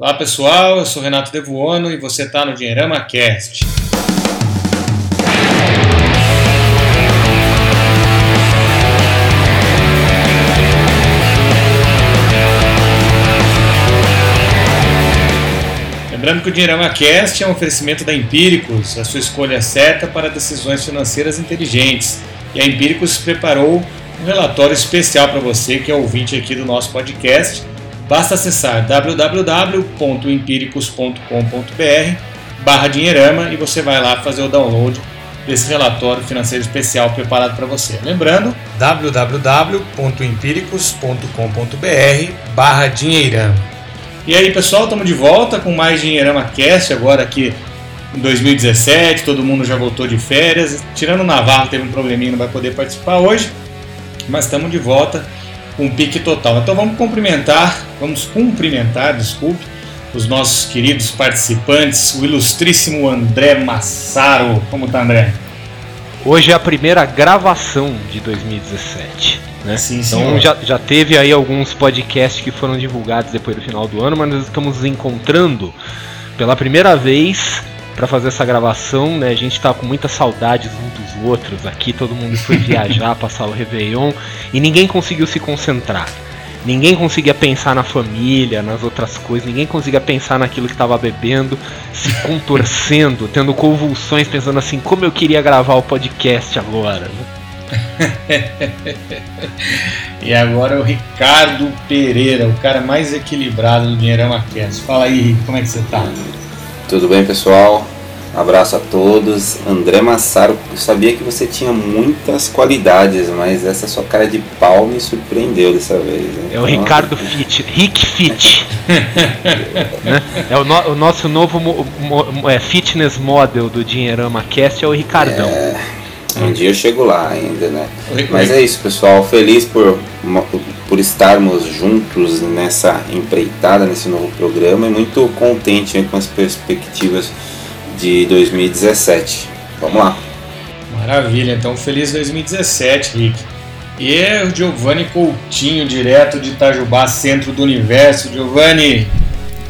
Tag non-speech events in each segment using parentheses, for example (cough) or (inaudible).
Olá pessoal, eu sou Renato Devuono e você está no Dinheirama Cast. Lembrando que o Dinheirama Cast é um oferecimento da Empíricos, a sua escolha certa para decisões financeiras inteligentes. E a Empíricos preparou um relatório especial para você que é ouvinte aqui do nosso podcast Basta acessar www.empiricus.com.br barra dinheirama e você vai lá fazer o download desse relatório financeiro especial preparado para você. Lembrando, www.empiricus.com.br barra dinheirama. E aí pessoal, estamos de volta com mais Dinheirama Cast, agora aqui em 2017, todo mundo já voltou de férias, tirando o Navarro, teve um probleminha, não vai poder participar hoje, mas estamos de volta um pique total. Então vamos cumprimentar, vamos cumprimentar, desculpe, os nossos queridos participantes, o ilustríssimo André Massaro. Como tá, André? Hoje é a primeira gravação de 2017. Né? Sim, então já, já teve aí alguns podcasts que foram divulgados depois do final do ano, mas nós estamos nos encontrando pela primeira vez para fazer essa gravação, né? A gente tá com muitas saudades um dos outros aqui, todo mundo foi (laughs) viajar, passar o Réveillon e ninguém conseguiu se concentrar. Ninguém conseguia pensar na família, nas outras coisas, ninguém conseguia pensar naquilo que estava bebendo, se contorcendo, (laughs) tendo convulsões, pensando assim, como eu queria gravar o podcast agora. (laughs) E agora é o Ricardo Pereira, o cara mais equilibrado do Dinheirama Cast. Fala aí, como é que você tá? Tudo bem, pessoal? Abraço a todos. André Massaro, eu sabia que você tinha muitas qualidades, mas essa sua cara de pau me surpreendeu dessa vez. Hein? É o Ricardo Fit, Rick Fit. (laughs) né? É o, no, o, nosso novo mo, mo, é, fitness model do Dinheirama Cast, é o Ricardão. É, um dia eu chego lá ainda, né? Mas é isso, pessoal. Feliz por, por estarmos juntos nessa empreitada, nesse novo programa e muito contente com as perspectivas de 2017. Vamos lá. Maravilha, então feliz 2017, Rick. E é o Giovanni Coutinho, direto de Itajubá, centro do universo. Giovanni.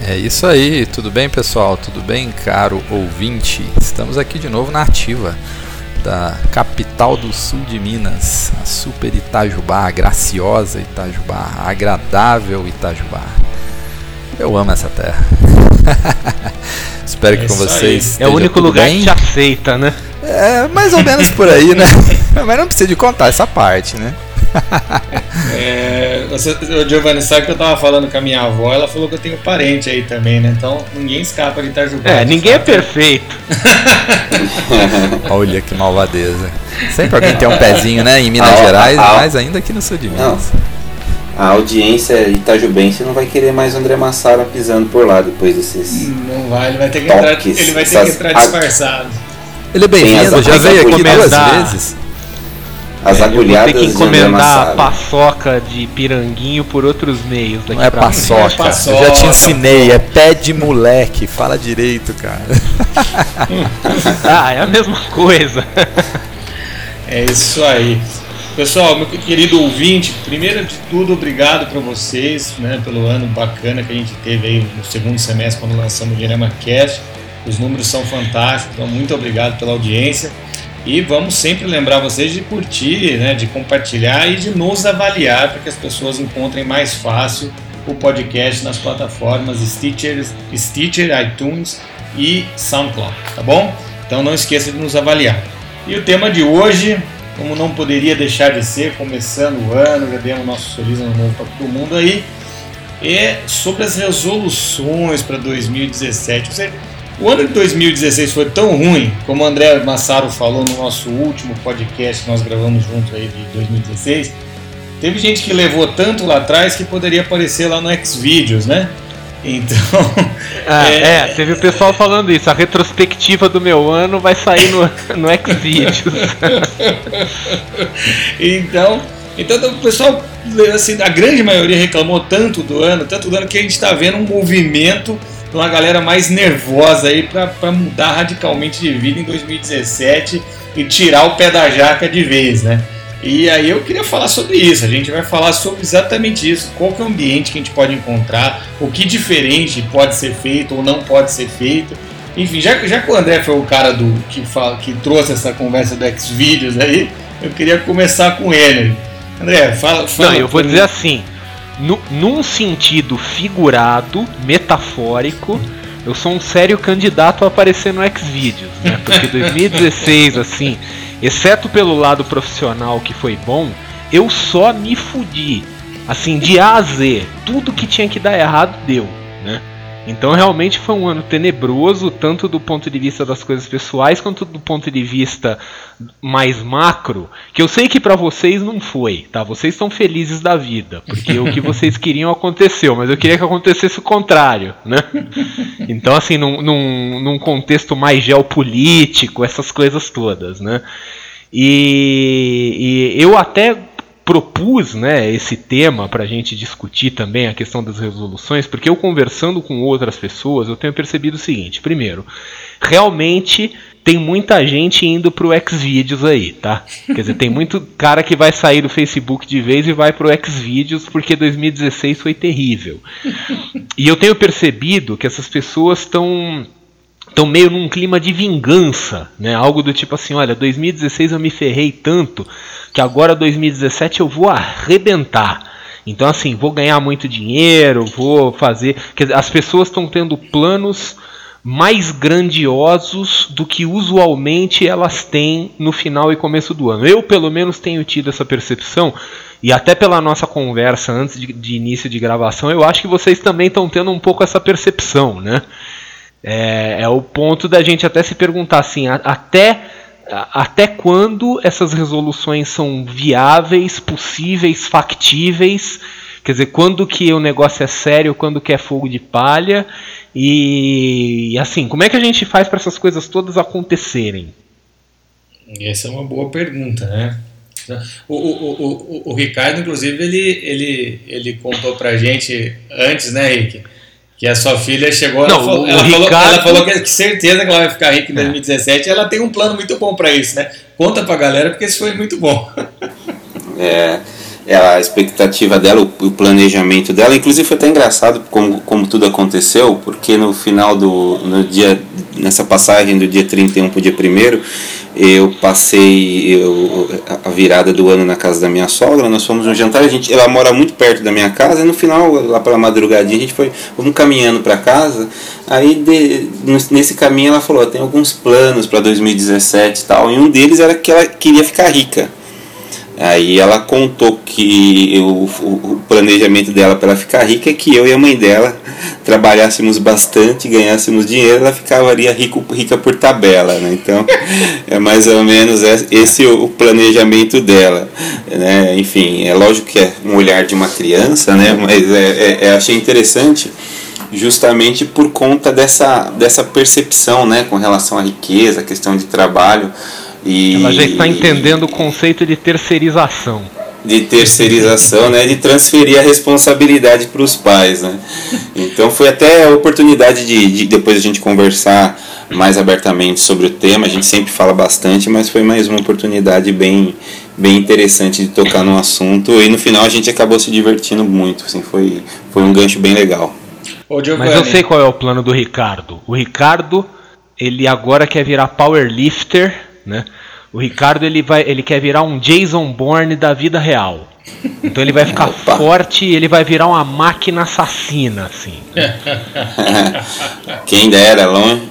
É isso aí, tudo bem pessoal? Tudo bem, caro ouvinte? Estamos aqui de novo na ativa da capital do sul de Minas, a super Itajubá, a graciosa Itajubá, a agradável Itajubá. Eu amo essa terra. (laughs) Espero é que com vocês. É o único lugar bem. que te aceita, né? É, mais ou menos por aí, né? (laughs) Mas não precisa de contar essa parte, né? (laughs) é, você, Giovanni, sabe que eu tava falando com a minha avó, ela falou que eu tenho parente aí também, né? Então ninguém escapa de Itajubá. É, ninguém é perfeito. (laughs) Olha que malvadeza. Sempre alguém tem um (laughs) pezinho, né? Em Minas Gerais, mais ainda aqui no sul de Minas. Não a audiência itajubense não vai querer mais André Massaro pisando por lá depois desses. Não vai, ele vai ter que entrar, ele vai ter que entrar disfarçado. Ele é bem-vindo, já veio aqui duas vezes. As é, agulhadas tem que encomendar a paçoca de piranguinho por outros meios. Não é paçoca. é paçoca. Eu já te ensinei, é pé de moleque. Fala direito, cara. (laughs) ah, é a mesma coisa. É isso aí. Pessoal, meu querido ouvinte, primeiro de tudo, obrigado para vocês, né, pelo ano bacana que a gente teve aí no segundo semestre quando lançamos o Dinama Cast. Os números são fantásticos, então muito obrigado pela audiência. E vamos sempre lembrar vocês de curtir, né, de compartilhar e de nos avaliar para que as pessoas encontrem mais fácil o podcast nas plataformas Stitcher, Stitcher, iTunes e SoundCloud, tá bom? Então não esqueça de nos avaliar. E o tema de hoje como não poderia deixar de ser, começando o ano, já demos nosso feliz ano novo para todo mundo aí, é sobre as resoluções para 2017. Você, o ano de 2016 foi tão ruim, como o André Massaro falou no nosso último podcast que nós gravamos junto aí de 2016. Teve gente que levou tanto lá atrás que poderia aparecer lá no Xvideos, né? Então. (laughs) Ah, é... é, teve o pessoal falando isso. A retrospectiva do meu ano vai sair no, (laughs) no Xvideos. (laughs) então, então o pessoal, assim, a grande maioria reclamou tanto do ano, tanto do ano que a gente está vendo um movimento uma galera mais nervosa aí para mudar radicalmente de vida em 2017 e tirar o pé da jaca de vez, né? E aí eu queria falar sobre isso. A gente vai falar sobre exatamente isso. Qual que é o ambiente que a gente pode encontrar, o que diferente pode ser feito ou não pode ser feito. Enfim, já, já que o André foi o cara do que, fala, que trouxe essa conversa do Xvideos aí, eu queria começar com ele. André, fala. fala não, eu vou dizer assim. No, num sentido figurado, metafórico, eu sou um sério candidato a aparecer no Xvideos, né? Porque (laughs) 2016, assim, exceto pelo lado profissional que foi bom, eu só me fudi. Assim, de A a Z, tudo que tinha que dar errado deu, né? Então realmente foi um ano tenebroso, tanto do ponto de vista das coisas pessoais quanto do ponto de vista mais macro, que eu sei que para vocês não foi, tá? Vocês estão felizes da vida, porque o que vocês (laughs) queriam aconteceu, mas eu queria que acontecesse o contrário, né? Então assim, num, num, num contexto mais geopolítico, essas coisas todas, né? E, e eu até propus né, esse tema para a gente discutir também a questão das resoluções, porque eu conversando com outras pessoas, eu tenho percebido o seguinte: primeiro, realmente tem muita gente indo pro Xvideos aí, tá? Quer dizer, tem muito cara que vai sair do Facebook de vez e vai pro Xvideos porque 2016 foi terrível. E eu tenho percebido que essas pessoas estão estão meio num clima de vingança, né? Algo do tipo assim, olha, 2016 eu me ferrei tanto que agora 2017 eu vou arrebentar. Então assim, vou ganhar muito dinheiro, vou fazer, dizer, as pessoas estão tendo planos mais grandiosos do que usualmente elas têm no final e começo do ano. Eu, pelo menos, tenho tido essa percepção, e até pela nossa conversa antes de, de início de gravação, eu acho que vocês também estão tendo um pouco essa percepção, né? É, é o ponto da gente até se perguntar assim, a, até, até quando essas resoluções são viáveis, possíveis, factíveis, quer dizer, quando que o negócio é sério, quando que é fogo de palha, e, assim, como é que a gente faz para essas coisas todas acontecerem? Essa é uma boa pergunta, né? O, o, o, o, o Ricardo, inclusive, ele, ele, ele contou pra gente antes, né, Rick? Que a sua filha chegou. Não, ela, falou, ela, Ricardo... falou, ela falou que, que certeza que ela vai ficar rica em 2017 é. e ela tem um plano muito bom para isso, né? Conta pra galera porque isso foi muito bom. é, é a expectativa dela, o, o, planejamento dela. Inclusive foi até engraçado como, como tudo aconteceu, porque no final do. No dia, nessa passagem do dia 31 pro dia 1 eu passei eu, a virada do ano na casa da minha sogra, nós fomos um jantar, a gente, ela mora muito perto da minha casa, e no final, lá pela madrugadinha, a gente foi vamos caminhando para casa, aí de, nesse caminho ela falou, tem alguns planos para 2017 e tal, e um deles era que ela queria ficar rica. Aí ela contou que o, o planejamento dela para ela ficar rica é que eu e a mãe dela trabalhássemos bastante, ganhássemos dinheiro, ela ficaria rico, rica por tabela. Né? Então (laughs) é mais ou menos esse o planejamento dela. Né? Enfim, é lógico que é um olhar de uma criança, né? mas é, é, é achei interessante justamente por conta dessa, dessa percepção né? com relação à riqueza, questão de trabalho. E, Ela já está entendendo o conceito de terceirização. De terceirização, né? De transferir a responsabilidade para os pais, né? Então foi até a oportunidade de, de depois a gente conversar mais abertamente sobre o tema. A gente sempre fala bastante, mas foi mais uma oportunidade bem, bem interessante de tocar no assunto. E no final a gente acabou se divertindo muito. Assim, foi, foi um gancho bem legal. Mas eu sei qual é o plano do Ricardo. O Ricardo, ele agora quer virar powerlifter, né? O Ricardo ele vai, ele quer virar um Jason Bourne da vida real. Então ele vai ficar (laughs) Opa. forte e ele vai virar uma máquina assassina, assim. (laughs) Quem dera, longe,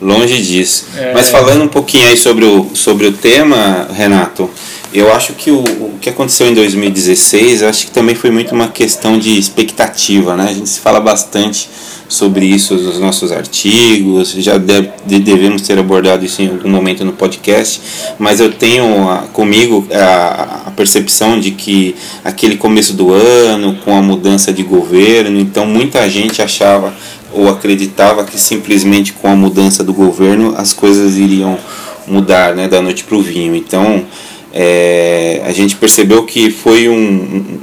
longe disso. É. Mas falando um pouquinho aí sobre o, sobre o tema, Renato, eu acho que o, o que aconteceu em 2016, eu acho que também foi muito uma questão de expectativa, né? A gente se fala bastante sobre isso nos nossos artigos, já deve, devemos ter abordado isso em algum momento no podcast, mas eu tenho a, comigo a, a, percepção de que aquele começo do ano, com a mudança de governo, então muita gente achava ou acreditava que simplesmente com a mudança do governo as coisas iriam mudar né, da noite para o vinho. Então é, a gente percebeu que foi um,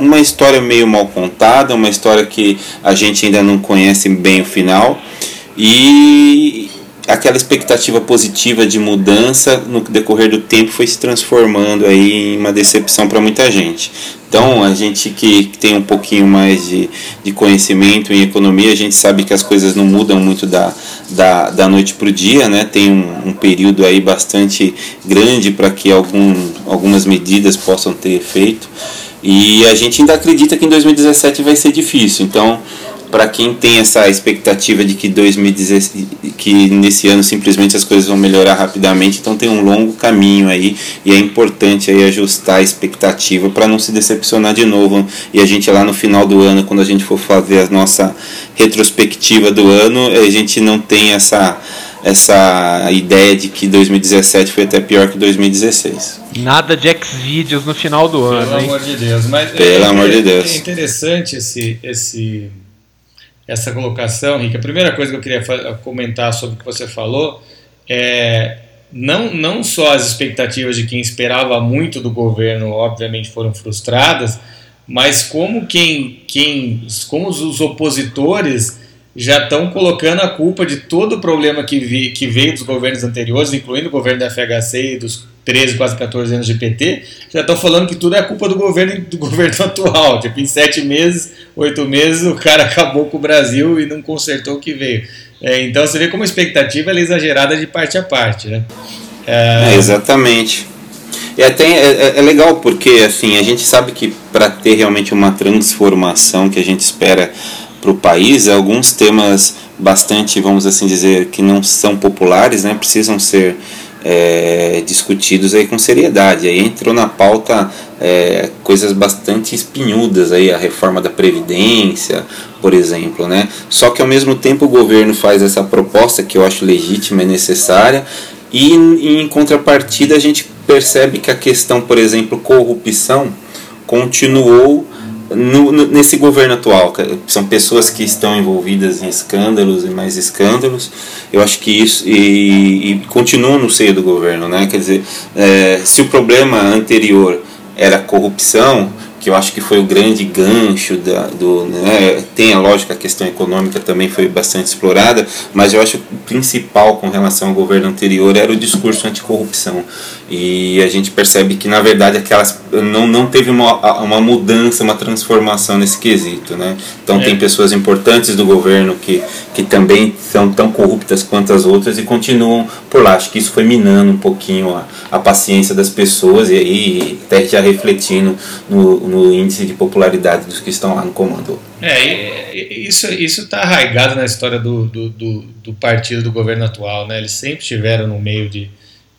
uma história meio mal contada, uma história que a gente ainda não conhece bem o final. E aquela expectativa positiva de mudança no decorrer do tempo foi se transformando aí em uma decepção para muita gente. Então, a gente que tem um pouquinho mais de, de conhecimento em economia, a gente sabe que as coisas não mudam muito da, da, da noite para o dia, né? tem um, um, período aí bastante grande para que algum, algumas medidas possam ter efeito. E a gente ainda acredita que em 2017 vai ser difícil. Então, para quem tem essa expectativa de que 2016, que nesse ano simplesmente as coisas vão melhorar rapidamente, então tem um longo caminho aí e é importante aí ajustar a expectativa para não se decepcionar de novo e a gente lá no final do ano, quando a gente for fazer a nossa retrospectiva do ano, a gente não tem essa essa ideia de que 2017 foi até pior que 2016. Nada de Xvideos no final do Pelo ano, Pelo amor de Deus. Mas Pelo é, amor de Deus. É interessante esse, esse essa colocação, Rick. A primeira coisa que eu queria comentar sobre o que você falou é não, não só as expectativas de quem esperava muito do governo, obviamente, foram frustradas, mas como quem, quem como os opositores já estão colocando a culpa de todo o problema que, vi, que veio dos governos anteriores, incluindo o governo da FHC e dos 13, quase 14 anos de PT, já estão falando que tudo é culpa do governo, do (laughs) governo atual. Tipo, em sete meses, oito meses, o cara acabou com o Brasil e não consertou o que veio. É, então você vê como a expectativa é exagerada de parte a parte, né? É... É, exatamente. E até é, é, é, legal porque assim a gente sabe que para ter realmente uma transformação que a gente espera para o país, alguns temas bastante, vamos assim dizer, que não são populares, né, precisam ser é, discutidos aí com seriedade. Aí entrou na pauta é, coisas bastante espinhudas aí, a reforma da Previdência, por exemplo. Né? Só que ao mesmo tempo o governo faz essa proposta que eu acho legítima e necessária, e em contrapartida a gente percebe que a questão, por exemplo, corrupção, continuou no, no, nesse governo atual, são pessoas que estão envolvidas em escândalos e mais escândalos, eu acho que isso e, e continuam no seio do governo, né? Quer dizer, é, se o problema anterior era corrupção, que eu acho que foi o grande gancho da, do né, tem a lógica a questão econômica também foi bastante explorada mas eu acho que o principal com relação ao governo anterior era o discurso anticorrupção. E a gente percebe que na verdade aquelas não, não teve uma, uma mudança uma transformação nesse quesito né? Então é. tem pessoas importantes do governo que, que também são tão corruptas quanto as outras e continuam por lá. Acho que isso foi minando um pouquinho a, a paciência das pessoas e aí até já refletindo no no índice de popularidade dos que estão lá no comando. É, isso está arraigado na história do, do, do, do, partido do governo atual, né? Eles sempre estiveram no meio de,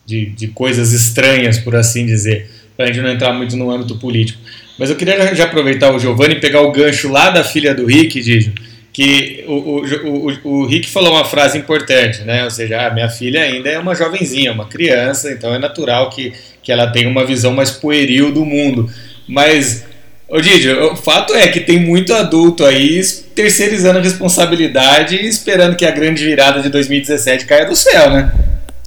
de, de coisas estranhas, por assim dizer, para a gente não entrar muito no âmbito político. Mas eu queria já aproveitar o Giovanni e pegar o gancho lá da filha do Rick, Dijo, que o, o, o, o Rick falou uma frase importante, né? Ou seja, a ah, minha filha ainda é uma jovenzinha, uma criança, então é natural que, que ela tenha uma visão mais pueril do mundo. Mas, ô o fato é que tem muito adulto aí terceirizando a responsabilidade e esperando que a grande virada de 2017 caia do céu, né?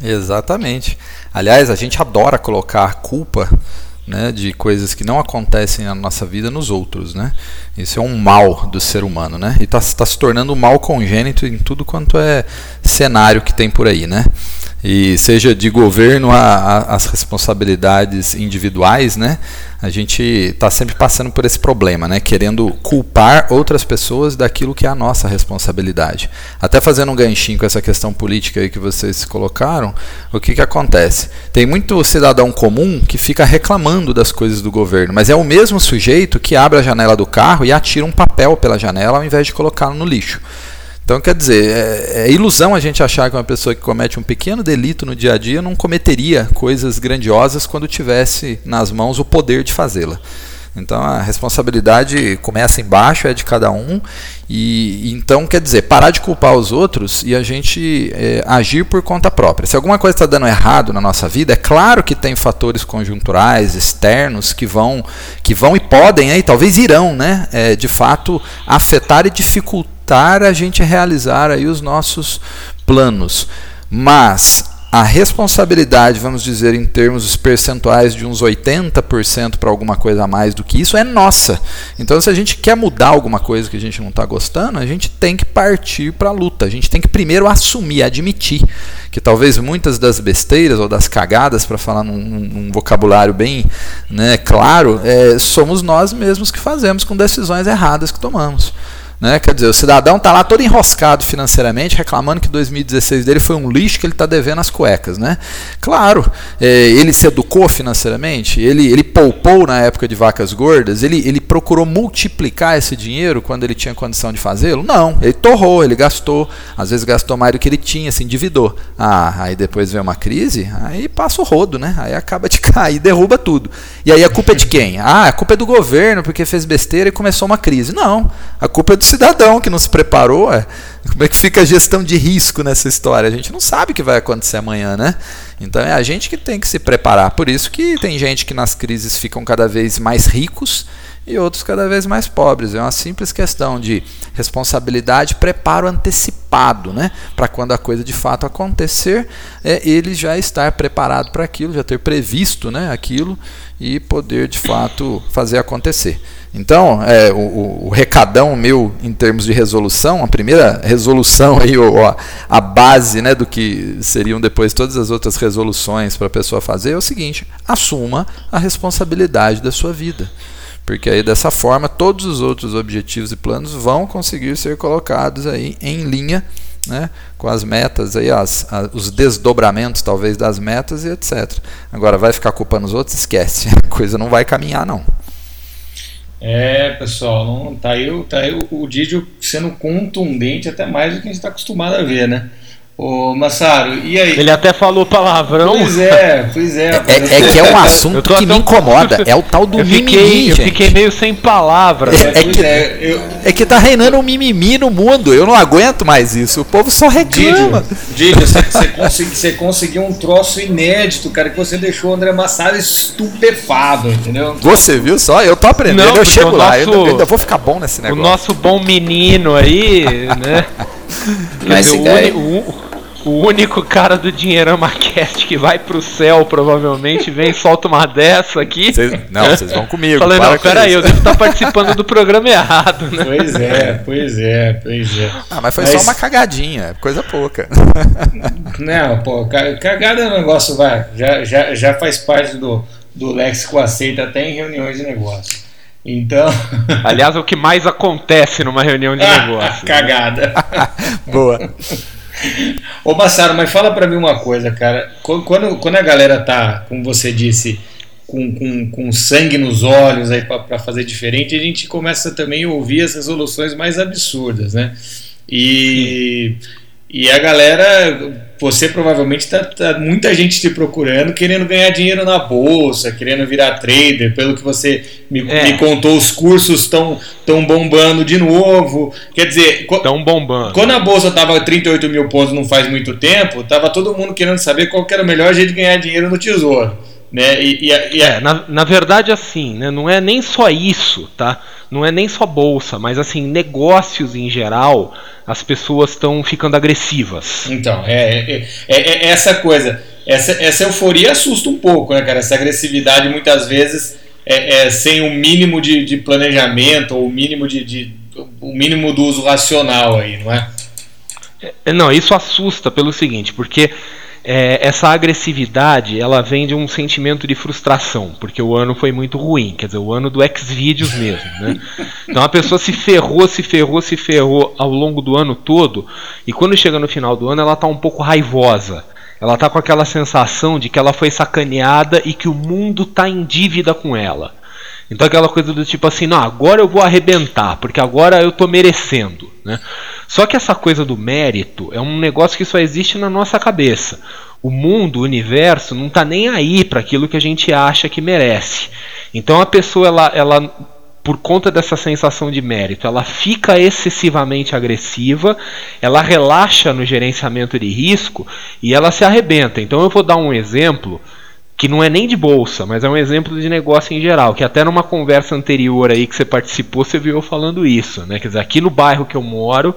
Exatamente. Aliás, a gente adora colocar culpa né, de coisas que não acontecem na nossa vida nos outros, né? Isso é um mal do ser humano, né? E está tá se tornando um mal congênito em tudo quanto é cenário que tem por aí, né? E seja de governo a, a, as responsabilidades individuais, né? A gente está sempre passando por esse problema, né? Querendo culpar outras pessoas daquilo que é a nossa responsabilidade. Até fazendo um ganchinho com essa questão política aí que vocês colocaram, o que, que acontece? Tem muito cidadão comum que fica reclamando das coisas do governo, mas é o mesmo sujeito que abre a janela do carro e atira um papel pela janela ao invés de colocá-lo no lixo. Então, quer dizer, é, é, ilusão a gente achar que uma pessoa que comete um pequeno delito no dia a dia não cometeria coisas grandiosas quando tivesse nas mãos o poder de fazê-la. Então a responsabilidade começa embaixo, é de cada um. E então quer dizer, parar de culpar os outros e a gente é, agir por conta própria. Se alguma coisa está dando errado na nossa vida, é claro que tem fatores conjunturais, externos, que vão, que vão e podem, aí, talvez irão, né, é, de fato, afetar e dificultar a gente realizar aí os nossos planos. Mas a responsabilidade, vamos dizer, em termos percentuais de uns 80% para alguma coisa a mais do que isso, é nossa. Então, se a gente quer mudar alguma coisa que a gente não está gostando, a gente tem que partir para a luta. A gente tem que primeiro assumir, admitir que talvez muitas das besteiras ou das cagadas, para falar num, num, vocabulário bem né, claro, é, somos nós mesmos que fazemos com decisões erradas que tomamos. Né? Quer dizer, o cidadão está lá todo enroscado financeiramente, reclamando que 2016 dele foi um lixo que ele está devendo as cuecas. Né? Claro, é, ele se educou financeiramente, ele, ele poupou na época de vacas gordas, ele, ele procurou multiplicar esse dinheiro quando ele tinha condição de fazê-lo? Não, ele torrou, ele gastou, às vezes gastou mais do que ele tinha, se endividou. Ah, aí depois vem uma crise, aí passa o rodo, né? aí acaba de (laughs) cair, derruba tudo. E aí a culpa é de quem? Ah, a culpa é do governo porque fez besteira e começou uma crise. Não, a culpa é do cidadão que não se preparou. É. Como é que fica a gestão de risco nessa história? A gente não sabe o que vai acontecer amanhã, né? Então é a gente que tem que se preparar. Por isso que tem gente que nas crises ficam cada vez mais ricos e outros cada vez mais pobres. É uma simples questão de responsabilidade, preparo antecipado, né? Para quando a coisa de fato acontecer, é ele já estar preparado para aquilo, já ter previsto, né, aquilo e poder de fato fazer acontecer. Então, é, o, o, recadão meu em termos de resolução, a primeira resolução aí, ó, a base né, do que seriam depois todas as outras resoluções para a pessoa fazer é o seguinte: assuma a responsabilidade da sua vida. Porque aí dessa forma todos os outros objetivos e planos vão conseguir ser colocados aí em linha né, com as metas, aí, as, os desdobramentos talvez das metas e etc. Agora, vai ficar culpando os outros? Esquece, (laughs) a coisa não vai caminhar não. É, pessoal, não, tá aí, tá aí o, o Didio sendo contundente até mais do que a gente está acostumado a ver, né? Ô, Massaro, e aí? Ele até falou palavrão. Pois é, pois é. É, é que é um assunto que me incomoda. É o tal do eu mimimi, fiquei, gente. Eu fiquei meio sem palavras. É, é que, é, eu... é que tá reinando um mimimi no mundo. Eu não aguento mais isso. O povo só reclama. Didio, você, você, consegui, você conseguiu um troço inédito, cara, que você deixou o André Massaro estupefado, entendeu? Você viu só? Eu tô aprendendo. Não, eu chego lá. Nosso, eu ainda vou ficar bom nesse negócio. O nosso bom menino aí, né? (laughs) Mas dizer, o, o único cara do Dinheirama Cast que vai pro céu, provavelmente, vem e solta uma dessa aqui. Cês, não, vocês vão comigo. Falei, não, peraí, eu devo estar participando do programa errado, né? Pois é, pois é, pois é. Ah, mas foi mas... só uma cagadinha, coisa pouca. Não, pô, cagada é um negócio, vai, já, já, já faz parte do, do léxico aceita até em reuniões de negócio. Então. (laughs) Aliás, é o que mais acontece numa reunião de negócio. Cagada. Né? (laughs) Boa. Ô Massaro, mas fala para mim uma coisa, cara. Quando, quando a galera tá, como você disse, com, com, com sangue nos olhos aí para fazer diferente, a gente começa também a ouvir as resoluções mais absurdas, né? E, e a galera você provavelmente está tá muita gente te procurando, querendo ganhar dinheiro na bolsa, querendo virar trader, pelo que você me, é. me contou, os cursos estão tão bombando de novo. Quer dizer, estão bombando. Quando a bolsa estava 38 mil pontos não faz muito tempo, estava todo mundo querendo saber qual era o melhor jeito de ganhar dinheiro no tesouro. Né? E, e, e é, na, na verdade, assim, né? não é nem só isso, tá? Não é nem só bolsa, mas assim, negócios em geral as pessoas estão ficando agressivas. Então, é, é, é, é, essa coisa. Essa, essa euforia assusta um pouco, né, cara? Essa agressividade muitas vezes é, é sem o um mínimo de, de, planejamento ou o mínimo de, de, o mínimo do uso racional aí, não é? é não, isso assusta pelo seguinte, porque é, essa agressividade ela vem de um sentimento de frustração, porque o ano foi muito ruim, quer dizer, o ano do Xvideos mesmo. Né? Então a pessoa se ferrou, se ferrou, se ferrou ao longo do ano todo, e quando chega no final do ano ela está um pouco raivosa. Ela está com aquela sensação de que ela foi sacaneada e que o mundo está em dívida com ela. Então aquela coisa do tipo assim, não, agora eu vou arrebentar, porque agora eu estou merecendo. Né? Só que essa coisa do mérito é um negócio que só existe na nossa cabeça. O mundo, o universo, não está nem aí para aquilo que a gente acha que merece. Então a pessoa, ela, ela, por conta dessa sensação de mérito, ela fica excessivamente agressiva, ela relaxa no gerenciamento de risco e ela se arrebenta. Então eu vou dar um exemplo que não é nem de bolsa, mas é um exemplo de negócio em geral, que até numa conversa anterior aí que você participou, você viu eu falando isso, né? Quer dizer, aqui no bairro que eu moro,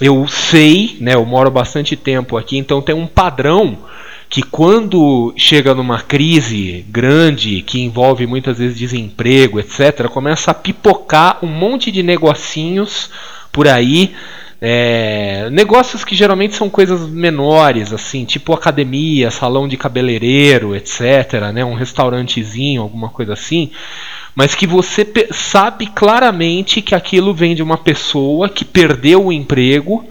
eu sei, né, eu moro bastante tempo aqui, então tem um padrão que quando chega numa crise grande que envolve muitas vezes desemprego, etc, começa a pipocar um monte de negocinhos por aí é, negócios que geralmente são coisas menores, assim, tipo academia, salão de cabeleireiro, etc., né, um restaurantezinho, alguma coisa assim, mas que você sabe claramente que aquilo vem de uma pessoa que perdeu o emprego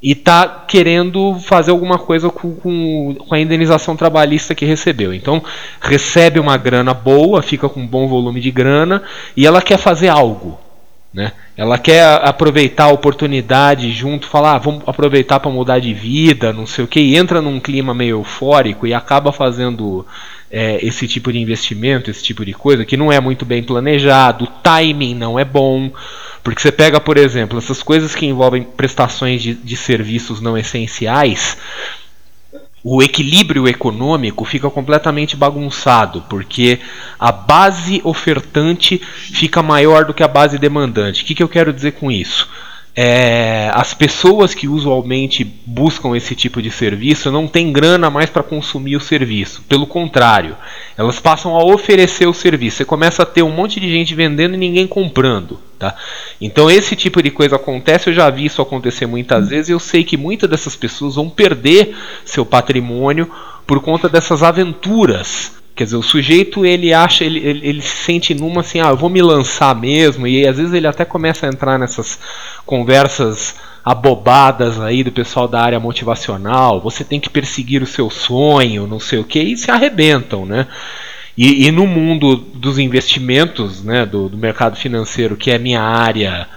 e está querendo fazer alguma coisa com, com, com, a indenização trabalhista que recebeu. Então, recebe uma grana boa, fica com um bom volume de grana e ela quer fazer algo. Né? Ela quer aproveitar a oportunidade junto, falar, ah, vamos aproveitar para mudar de vida, não sei o que, e entra num clima meio eufórico e acaba fazendo é, esse tipo de investimento, esse tipo de coisa, que não é muito bem planejado, o timing não é bom. Porque você pega, por exemplo, essas coisas que envolvem prestações de, de serviços não essenciais, o equilíbrio econômico fica completamente bagunçado, porque a base ofertante fica maior do que a base demandante. O que, que eu quero dizer com isso? É, as pessoas que usualmente buscam esse tipo de serviço não têm grana mais para consumir o serviço. Pelo contrário, elas passam a oferecer o serviço. Você começa a ter um monte de gente vendendo e ninguém comprando. Tá? Então esse tipo de coisa acontece, eu já vi isso acontecer muitas vezes, e eu sei que muitas dessas pessoas vão perder seu patrimônio por conta dessas aventuras Quer dizer, o sujeito ele acha, ele, ele, ele, se sente numa assim, ah, eu vou me lançar mesmo, e às vezes ele até começa a entrar nessas conversas abobadas aí do pessoal da área motivacional, você tem que perseguir o seu sonho, não sei o que, e se arrebentam, né? E, e no mundo dos investimentos, né, do, do mercado financeiro, que é minha área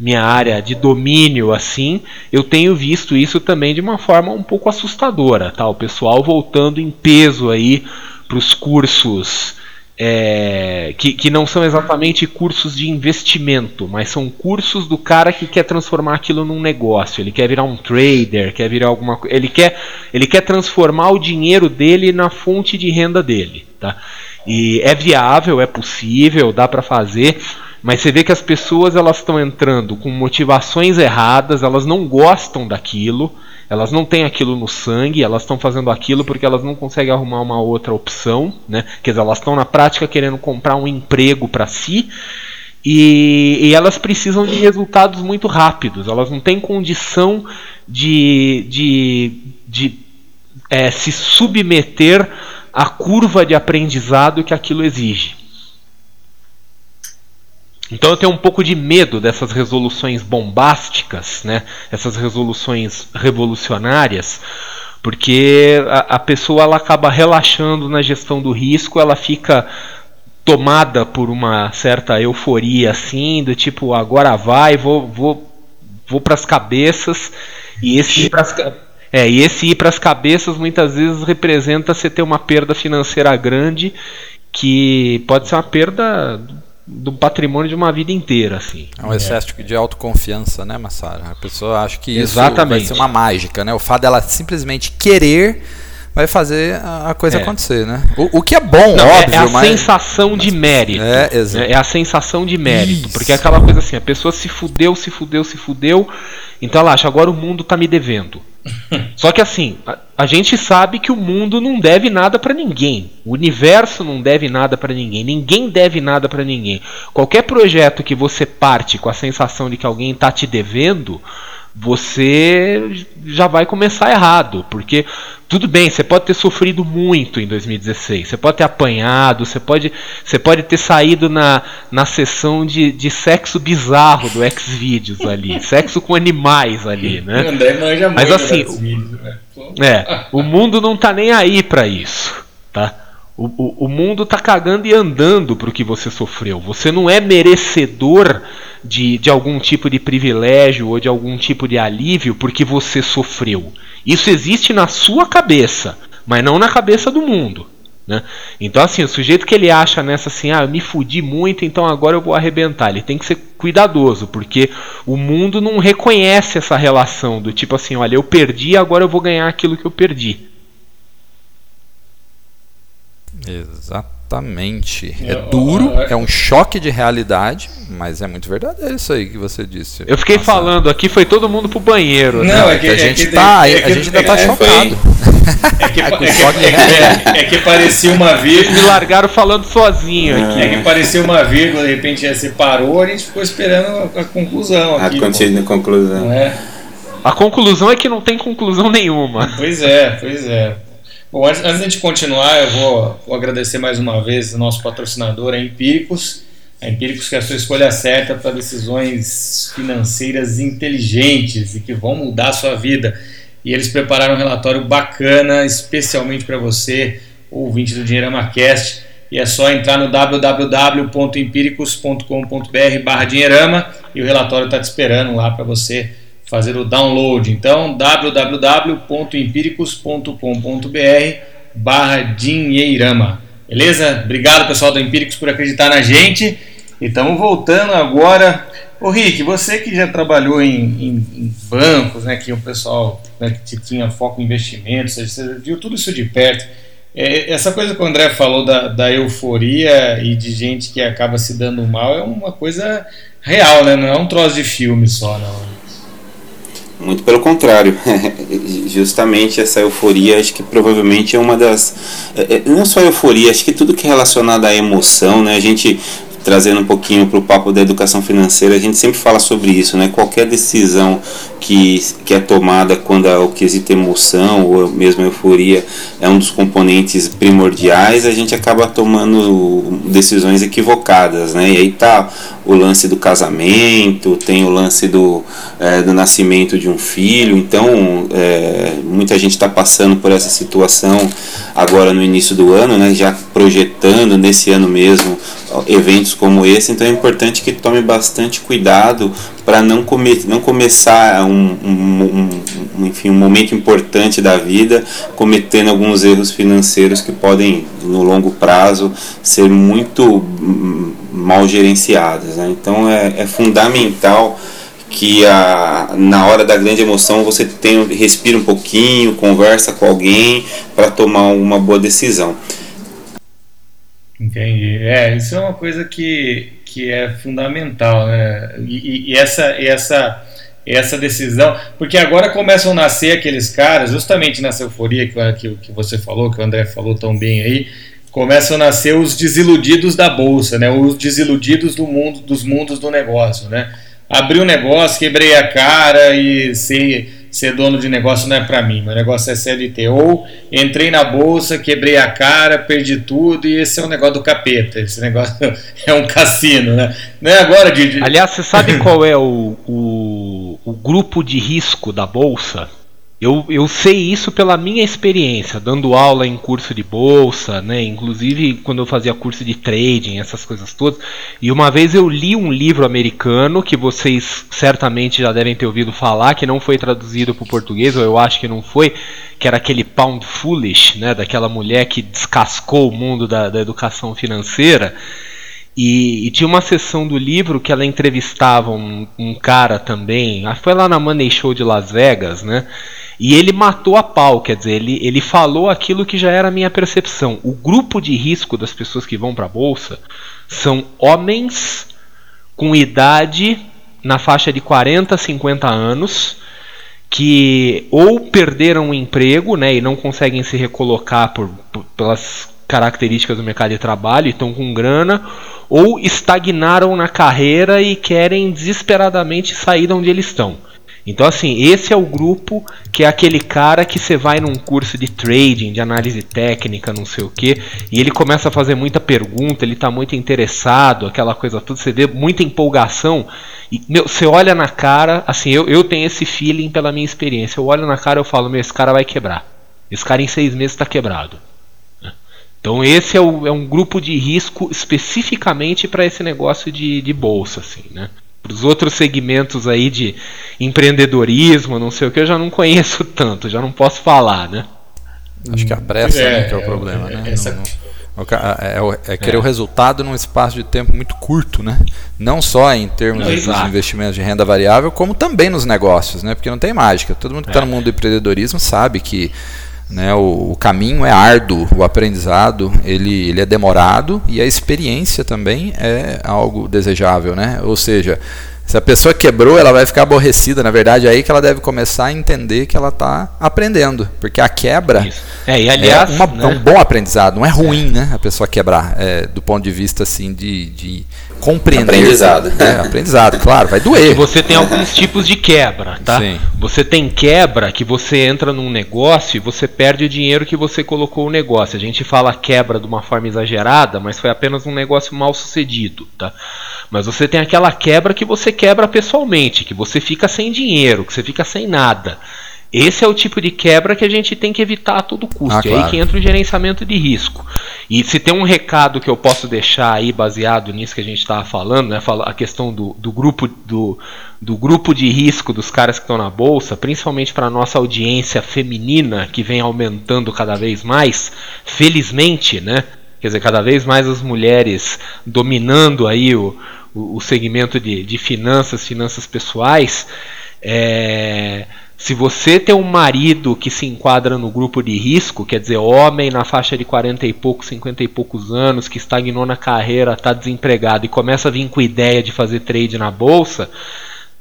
minha área de domínio assim, eu tenho visto isso também de uma forma um pouco assustadora, tá? O pessoal voltando em peso aí para os cursos é, que, que não são exatamente cursos de investimento, mas são cursos do cara que quer transformar aquilo num negócio. Ele quer virar um trader, quer virar alguma coisa. Ele quer, ele quer transformar o dinheiro dele na fonte de renda dele. Tá? E é viável, é possível, dá para fazer. Mas você vê que as pessoas elas estão entrando com motivações erradas, elas não gostam daquilo, elas não têm aquilo no sangue, elas estão fazendo aquilo porque elas não conseguem arrumar uma outra opção, né? Quer dizer, elas estão na prática querendo comprar um emprego para si. E, e, elas precisam de resultados muito rápidos, elas não têm condição de, de, de é, se submeter à curva de aprendizado que aquilo exige. Então eu tenho um pouco de medo dessas resoluções bombásticas, né? essas resoluções revolucionárias, porque a, a pessoa ela acaba relaxando na gestão do risco, ela fica tomada por uma certa euforia assim, do tipo, agora vai, vou, vou, vou para as cabeças, e esse é, e esse ir para as cabeças muitas vezes representa você ter uma perda financeira grande, que pode ser uma perda do patrimônio de uma vida inteira, assim. É um excesso é. de autoconfiança, né, Massara? A pessoa acha que Exatamente. isso vai ser uma mágica, né? O fato dela simplesmente querer vai fazer a coisa é. acontecer, né? O, o, que é bom, Não, óbvio, é, é a mas... sensação de mérito. É, é, é a sensação de mérito, Isso. porque é aquela coisa assim, a pessoa se fudeu, se fudeu, se fudeu, então ela acha, agora o mundo tá me devendo. Só que assim, a, a, gente sabe que o mundo não deve nada para ninguém. O universo não deve nada para ninguém. Ninguém deve nada para ninguém. Qualquer projeto que você parte com a sensação de que alguém está te devendo, você já vai começar errado, porque tudo bem, você pode ter sofrido muito em 2016, você pode ter apanhado, você pode, você pode ter saído na, na sessão de, de sexo bizarro do Xvideos (laughs) ali, sexo com animais ali, né? Mas assim, né? é, o mundo não tá nem aí para isso, tá? O, o, o, mundo tá cagando e andando pro que você sofreu. Você não é merecedor de, de algum tipo de privilégio ou de algum tipo de alívio porque você sofreu. Isso existe na sua cabeça, mas não na cabeça do mundo. Né? Então, assim, o sujeito que ele acha nessa assim, ah, eu me fudi muito, então agora eu vou arrebentar. Ele tem que ser cuidadoso, porque o mundo não reconhece essa relação do tipo assim, olha, eu perdi, agora eu vou ganhar aquilo que eu perdi. Exatamente. É duro, é um choque de realidade, mas é muito verdadeiro isso aí que você disse. Eu fiquei Nossa. falando aqui, foi todo mundo pro banheiro. Não, né? é que, a gente é que, tá, é que, a gente ainda tá chocado. É (laughs) que, é, que, parecia uma vírgula. Me largaram falando sozinho aqui. É que parecia uma vírgula, de repente já se parou, a gente ficou esperando a, conclusão. A contínua conclusão. É? A conclusão é que não tem conclusão nenhuma. Pois é, pois é. Bom, antes, antes de continuar, eu vou, vou, agradecer mais uma vez o nosso patrocinador, a Empíricos. A Empíricos que é a sua escolha certa para decisões financeiras inteligentes e que vão mudar a sua vida. E eles prepararam um relatório bacana, especialmente para você, ouvinte do Dinheirama Cast. E é só entrar no www.empíricos.com.br barra Dinheirama e o relatório está te esperando lá para você fazer o download. Então, www.empíricos.com.br barra dinheirama. Beleza? Obrigado, pessoal do Empíricos, por acreditar na gente. E estamos voltando agora. Ô Rick, você que já trabalhou em, em, em bancos, né, que o pessoal né, que tinha foco em investimentos, você viu tudo isso de perto. É, essa coisa que o André falou da, da euforia e de gente que acaba se dando mal é uma coisa real, né? Não é um troço de filme só, não. Muito pelo contrário, (laughs) justamente essa euforia, acho que provavelmente é uma das. É, é, não só euforia, acho que tudo que é relacionado à emoção, né? A gente trazendo um pouquinho para o papo da educação financeira, a gente sempre fala sobre isso, né? Qualquer decisão que, que é tomada quando o quesito emoção ou mesmo euforia é um dos componentes primordiais, a gente acaba tomando decisões equivocadas, né? E aí tá o lance do casamento, tem o lance do, é, do nascimento de um filho, então é, muita gente está passando por essa situação agora no início do ano, né? Já projetando nesse ano mesmo eventos como esse, então é importante que tome bastante cuidado para não, come, não começar um, um, um, enfim, um momento importante da vida cometendo alguns erros financeiros que podem, no longo prazo, ser muito mal gerenciados. Né? Então é, é fundamental que a, na hora da grande emoção você tem, respira um pouquinho, conversa com alguém para tomar uma boa decisão. Entendi. É, isso é uma coisa que, que é fundamental, né? E, e, essa, essa, essa decisão, porque agora começam a nascer aqueles caras, justamente nessa euforia que, que, que você falou, que o André falou tão bem aí, começam a nascer os desiludidos da bolsa, né? Os desiludidos do mundo, dos mundos do negócio, né? Abri um negócio, quebrei a cara e sei ser dono de negócio não é para mim, meu negócio é CLT. Ou entrei na bolsa, quebrei a cara, perdi tudo e esse é um negócio do capeta. Esse negócio (laughs) é um cassino, né? Não é agora de. Aliás, você sabe (laughs) qual é o, o, o grupo de risco da bolsa? Eu, eu sei isso pela minha experiência, dando aula em curso de bolsa, né? Inclusive quando eu fazia curso de trading, essas coisas todas. E uma vez eu li um livro americano que vocês certamente já devem ter ouvido falar, que não foi traduzido para o português, ou eu acho que não foi, que era aquele Pound Foolish, né? Daquela mulher que descascou o mundo da, da educação financeira. E, e, tinha uma sessão do livro que ela entrevistava um, um cara também, foi lá na Money Show de Las Vegas, né? E ele matou a pau, quer dizer, ele, ele falou aquilo que já era a minha percepção. O grupo de risco das pessoas que vão para a bolsa são homens com idade na faixa de 40 a 50 anos que ou perderam o emprego né, e não conseguem se recolocar por, por, pelas características do mercado de trabalho e estão com grana, ou estagnaram na carreira e querem desesperadamente sair de onde eles estão. Então, assim, esse é o grupo que é aquele cara que você vai num curso de trading, de análise técnica, não sei o que, e ele começa a fazer muita pergunta, ele está muito interessado, aquela coisa toda, você vê muita empolgação, e meu, você olha na cara, assim, eu, eu tenho esse feeling pela minha experiência, eu olho na cara e falo, meu, esse cara vai quebrar. Esse cara em seis meses está quebrado. Então esse é, o, é, um grupo de risco especificamente para esse negócio de, de bolsa, assim, né? Para os outros segmentos aí de empreendedorismo, não sei o que, eu já não conheço (laughs) tanto, já não posso falar, né? Acho que a pressa é, né, que é o é, problema, é, né? Essa... Não, não, é, é, querer o resultado num espaço de tempo muito curto, né? Não só em termos dos investimentos de renda variável, como também nos negócios, né? Porque não tem mágica. Todo mundo que está no mundo do empreendedorismo sabe que Né? O, o, caminho é árduo, o aprendizado ele, ele é demorado e a experiência também é algo desejável. Né? Ou seja, se a pessoa quebrou, ela vai ficar aborrecida. Na verdade, é aí que ela deve começar a entender que ela está aprendendo. Porque a quebra é, e aliás, é, uma, né? é, um bom aprendizado. Não é ruim, né? A pessoa quebrar, é, do ponto de vista assim de, de compreender. Aprendizado. É, aprendizado, claro, vai doer. Você tem alguns tipos de quebra, tá? Sim. Você tem quebra que você entra num negócio e você perde o dinheiro que você colocou no negócio. A gente fala quebra de uma forma exagerada, mas foi apenas um negócio mal sucedido, tá? Mas você tem aquela quebra que você quebra pessoalmente, que você fica sem dinheiro, que você fica sem nada. Esse é o tipo de quebra que a gente tem que evitar a todo custo. Ah, claro. É aí que entra o gerenciamento de risco. E se tem um recado que eu posso deixar aí baseado nisso que a gente estava falando, né, a questão do, do grupo do, do grupo de risco dos caras que estão na bolsa, principalmente para a nossa audiência feminina que vem aumentando cada vez mais, felizmente, né? Quer dizer, cada vez mais as mulheres dominando aí o, o, o segmento de, de finanças, finanças pessoais. É, se você tem um marido que se enquadra no grupo de risco, quer dizer, homem na faixa de 40 e poucos, 50 e poucos anos, que estagnou na carreira, está desempregado e começa a vir com ideia de fazer trade na bolsa,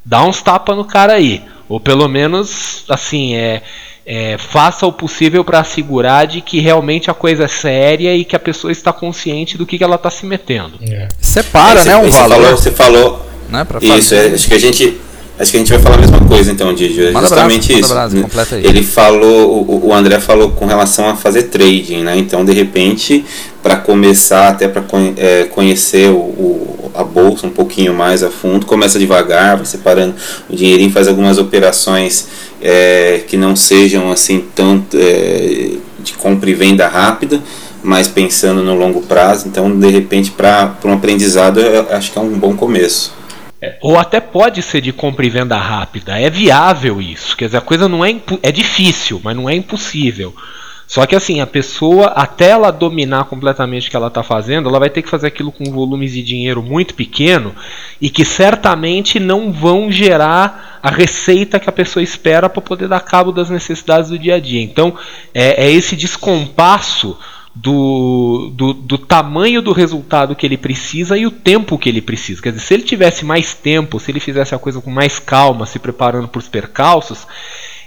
dá uns tapas no cara aí. Ou pelo menos, assim, é, é faça o possível para assegurar de que realmente a coisa é séria e que a pessoa está consciente do que, que ela está se metendo. É. Separa, né, um você valor. Falou, você falou. Né, isso, é, acho que a gente Acho que a gente vai falar a mesma coisa então, Didi. É justamente isso. Ele falou, o, o André falou com relação a fazer trading, né? Então, de repente, para começar, até para é, conhecer o, o, a bolsa um pouquinho mais a fundo, começa devagar, vai separando o dinheirinho, faz algumas operações é, que não sejam assim tanto é, de compra e venda rápida, mas pensando no longo prazo. Então, de repente, para um aprendizado, eu acho que é um bom começo. É, ou até pode ser de compra e venda rápida. É viável isso. Quer dizer, a coisa não é é difícil, mas não é impossível. Só que assim, a pessoa, até ela dominar completamente o que ela está fazendo, ela vai ter que fazer aquilo com volumes de dinheiro muito pequeno e que certamente não vão gerar a receita que a pessoa espera para poder dar cabo das necessidades do dia a dia. Então, é, é esse descompasso do, do, do, tamanho do resultado que ele precisa e o tempo que ele precisa. Quer dizer, se ele tivesse mais tempo, se ele fizesse a coisa com mais calma, se preparando para os percalços,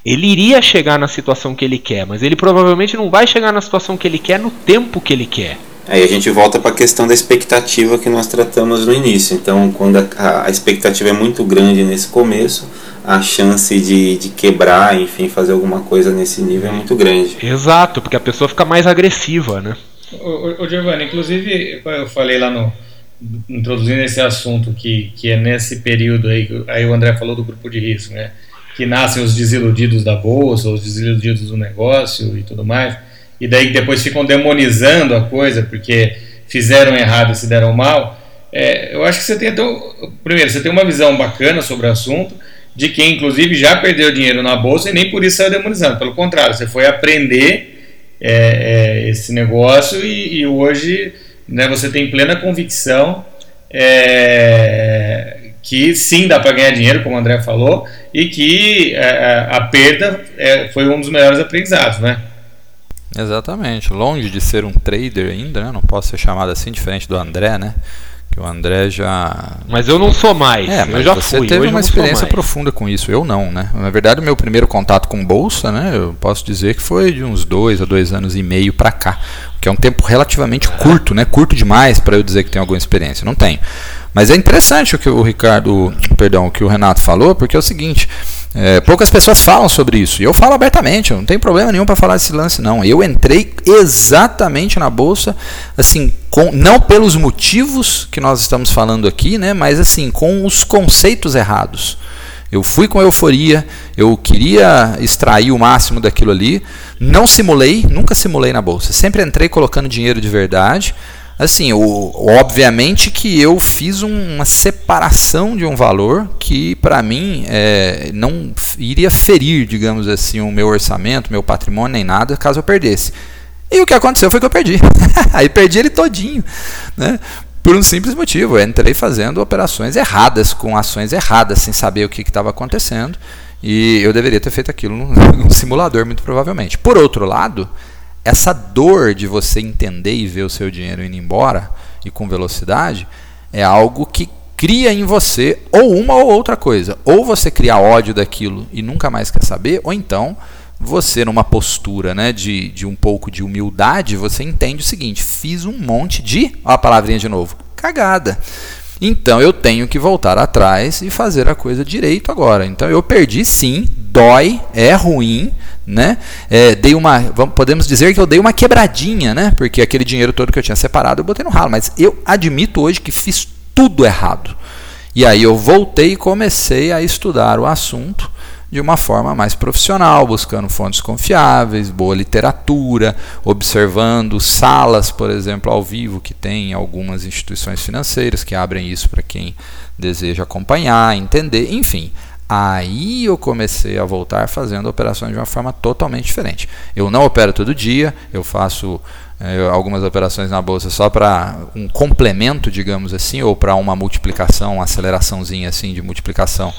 ele iria chegar na situação que ele quer, mas ele provavelmente não vai chegar na situação que ele quer no tempo que ele quer. Aí a gente volta para a questão da expectativa que nós tratamos no início. Então, quando a, a expectativa é muito grande nesse começo, a chance de, de quebrar, enfim, fazer alguma coisa nesse nível é muito grande. Exato, porque a pessoa fica mais agressiva, né? O, o Giovanni, inclusive, eu falei lá no. introduzindo esse assunto que, que é nesse período aí, aí o André falou do grupo de risco, né? Que nascem os desiludidos da bolsa, os desiludidos do negócio e tudo mais, e daí depois ficam demonizando a coisa porque fizeram errado e se deram mal. É, eu acho que você tem. Então, primeiro, você tem uma visão bacana sobre o assunto de quem, inclusive, já perdeu dinheiro na bolsa e nem por isso saiu demonizando. Pelo contrário, você foi aprender é, é, esse negócio e, e hoje né, você tem plena convicção é, que sim dá para ganhar dinheiro, como o André falou, e que é, é, a perda é, foi um dos melhores aprendizados, né? Exatamente. Longe de ser um trader ainda, né? não posso ser chamado assim, diferente do André, né? Que o André já. Mas eu não sou mais. É, eu já você fui. teve uma experiência profunda com isso. Eu não, né? Na verdade, o meu primeiro contato com bolsa, né? Eu posso dizer que foi de uns dois a dois anos e meio para cá, que é um tempo relativamente curto, né? Curto demais para eu dizer que tenho alguma experiência. Não tenho. Mas é interessante o que o Ricardo, perdão, o que o Renato falou, porque é o seguinte. É, poucas pessoas falam sobre isso. E eu falo abertamente, eu não tem problema nenhum para falar desse lance, não. Eu entrei exatamente na bolsa, assim, com, não pelos motivos que nós estamos falando aqui, né, mas assim, com os conceitos errados. Eu fui com euforia, eu queria extrair o máximo daquilo ali. Não simulei, nunca simulei na bolsa. Sempre entrei colocando dinheiro de verdade. Assim, o, obviamente que eu fiz um, uma separação de um valor que para mim é, não iria ferir, digamos assim, o meu orçamento, meu patrimônio nem nada, caso eu perdesse. E o que aconteceu foi que eu perdi. (laughs) Aí perdi ele todinho, né? Por um simples motivo, eu entrei fazendo operações erradas, com ações erradas, sem saber o que estava acontecendo. E eu deveria ter feito aquilo num, (laughs) num simulador, muito provavelmente. Por outro lado, essa dor de você entender e ver o seu dinheiro indo embora e com velocidade é algo que cria em você ou uma ou outra coisa. Ou você cria ódio daquilo e nunca mais quer saber, ou então você, numa postura né, de, de um pouco de humildade, você entende o seguinte: fiz um monte de. Ó, a palavrinha de novo. Cagada. Então eu tenho que voltar atrás e fazer a coisa direito agora. Então eu perdi sim, dói, é ruim, né? É, dei uma, vamos, podemos dizer que eu dei uma quebradinha, né? Porque aquele dinheiro todo que eu tinha separado eu botei no ralo. Mas eu admito hoje que fiz tudo errado. E aí eu voltei e comecei a estudar o assunto de uma forma mais profissional, buscando fontes confiáveis, boa literatura, observando salas, por exemplo, ao vivo que tem algumas instituições financeiras que abrem isso para quem deseja acompanhar, entender, enfim. Aí eu comecei a voltar fazendo operações de uma forma totalmente diferente. Eu não opero todo dia, eu faço algumas operações na bolsa só para um complemento, digamos assim, ou para uma multiplicação, uma aceleraçãozinha assim de multiplicação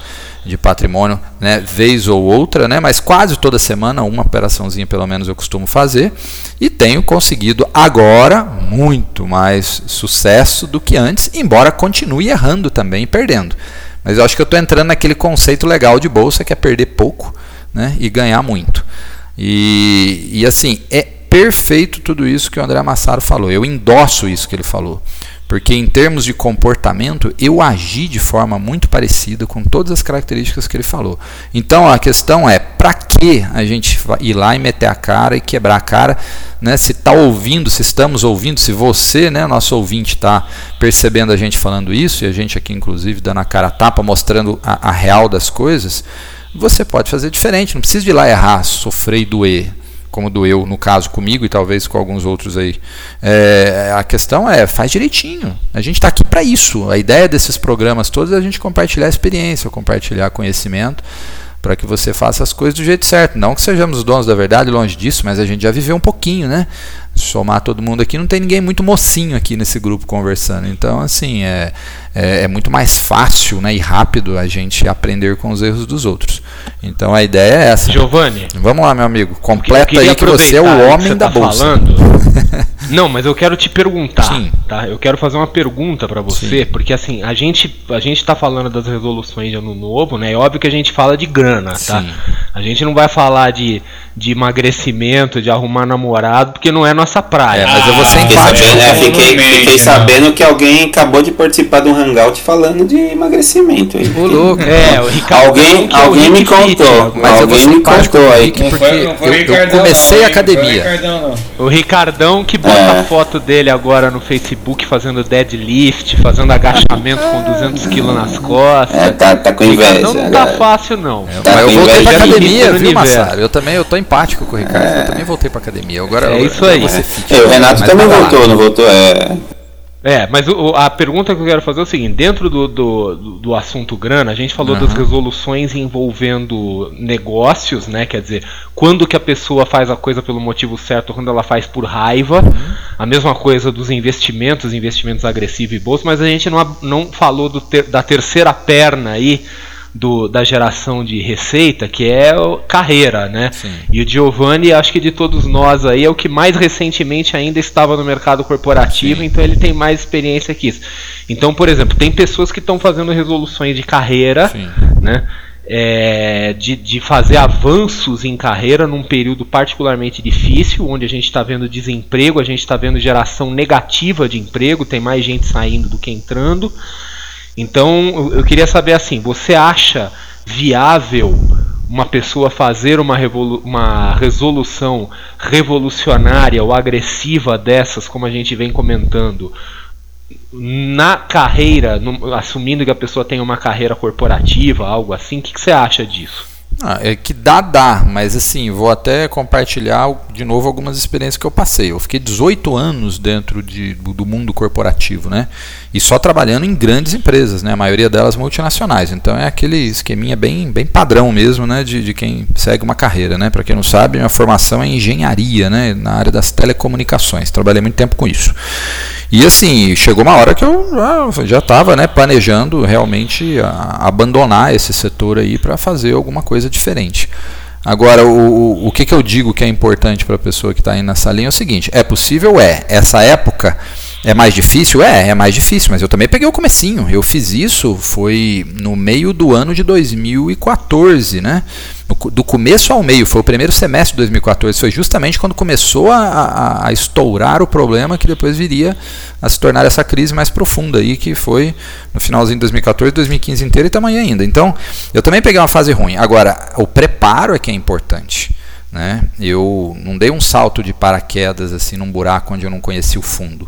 de patrimônio, né, vez ou outra, né, mas quase toda semana uma operaçãozinha pelo menos eu costumo fazer e tenho conseguido agora muito mais sucesso do que antes, embora continue errando também e perdendo. Mas eu acho que eu estou entrando naquele conceito legal de bolsa que é perder pouco né, e ganhar muito. E, e assim, é perfeito tudo isso que o André Massaro falou. Eu endosso isso que ele falou. Porque em termos de comportamento, eu agi de forma muito parecida com todas as características que ele falou. Então a questão é, para que a gente ir lá e meter a cara e quebrar a cara, né? Se está ouvindo, se estamos ouvindo, se você, né, nosso ouvinte está percebendo a gente falando isso, e a gente aqui inclusive dando a cara a tapa, mostrando a, a real das coisas, você pode fazer diferente, não precisa ir lá errar, sofrer e doer como doeu no caso comigo e talvez com alguns outros aí. É, a questão é, faz direitinho. A gente está aqui para isso. A ideia desses programas todos é a gente compartilhar experiência, compartilhar conhecimento para que você faça as coisas do jeito certo. Não que sejamos os donos da verdade, longe disso, mas a gente já viveu um pouquinho, né? Somar todo mundo aqui, não tem ninguém muito mocinho aqui nesse grupo conversando. Então, assim, é, é, é, muito mais fácil né, e rápido a gente aprender com os erros dos outros. Então a ideia é essa. Giovanni. Vamos lá, meu amigo. Completa aí que você é o homem da tá bolsa. Falando, (laughs) Não, mas eu quero te perguntar, Sim. tá? Eu quero fazer uma pergunta para você, Sim. porque assim, a gente a gente tá falando das resoluções de ano novo, né? É óbvio que a gente fala de grana, tá? Sim. A gente não vai falar de, de emagrecimento, de arrumar namorado, porque não é nossa praia. É, mas eu vou ser empático. Sabendo, é, fiquei, fiquei sabendo que alguém acabou de participar de um hangout falando de emagrecimento aí. O louco. É, o Ricardo. Alguém, é alguém me contou, mas alguém me contou aí. Porque eu, eu comecei a academia. O Ricardão que bota é. a foto dele agora no Facebook fazendo deadlift, fazendo agachamento com 200 kg nas costas. É, tá, tá com inveja. Não, não tá fácil não. É, tá eu voltei pra academia, viu, Massaro? Eu também eu tô empático com o Ricardo. É. Eu também voltei pra academia. Agora é isso aí. Você fica, o Renato também voltou, não voltou? É. É, mas o, a pergunta que eu quero fazer é o seguinte: dentro do, do, do assunto grana, a gente falou uhum. das resoluções envolvendo negócios, né? Quer dizer, quando que a pessoa faz a coisa pelo motivo certo, quando ela faz por raiva. Uhum. A mesma coisa dos investimentos, investimentos agressivos e bolsa, mas a gente não, não falou ter, da terceira perna aí do, da geração de receita, que é carreira, né? Sim. E o Giovanni, acho que de todos nós aí, é o que mais recentemente ainda estava no mercado corporativo, Sim. então ele tem mais experiência que isso. Então, por exemplo, tem pessoas que estão fazendo resoluções de carreira, Sim. né? É, de, de, fazer avanços em carreira num período particularmente difícil, onde a gente está vendo desemprego, a gente está vendo geração negativa de emprego, tem mais gente saindo do que entrando. Então eu queria saber assim, você acha viável uma pessoa fazer uma, uma resolução revolucionária ou agressiva dessas, como a gente vem comentando, na carreira, no, assumindo que a pessoa tem uma carreira corporativa, algo assim, o que, que você acha disso? Ah, é que dá, dá, mas assim, vou até compartilhar de novo algumas experiências que eu passei. Eu fiquei 18 anos dentro de, do mundo corporativo, né? E só trabalhando em grandes empresas, né? A maioria delas multinacionais. Então é aquele esqueminha bem, bem padrão mesmo, né? De, de quem segue uma carreira, né? Para quem não sabe, minha formação é engenharia, né? Na área das telecomunicações. Trabalhei muito tempo com isso. E assim, chegou uma hora que eu já estava né, planejando realmente a, abandonar esse setor aí para fazer alguma coisa diferente. Agora, o, o que, que eu digo que é importante para a pessoa que está aí nessa linha é o seguinte: é possível? É. Essa época é mais difícil? É, é mais difícil, mas eu também peguei o comecinho. Eu fiz isso, foi no meio do ano de 2014, né? Do começo ao meio, foi o primeiro semestre de 2014. Foi justamente quando começou a, a, a estourar o problema que depois viria a se tornar essa crise mais profunda aí, que foi no finalzinho de 2014, 2015 inteiro e tamanho ainda. Então, eu também peguei uma fase ruim. Agora, o preparo é que é importante. Né? Eu não dei um salto de paraquedas assim num buraco onde eu não conhecia o fundo.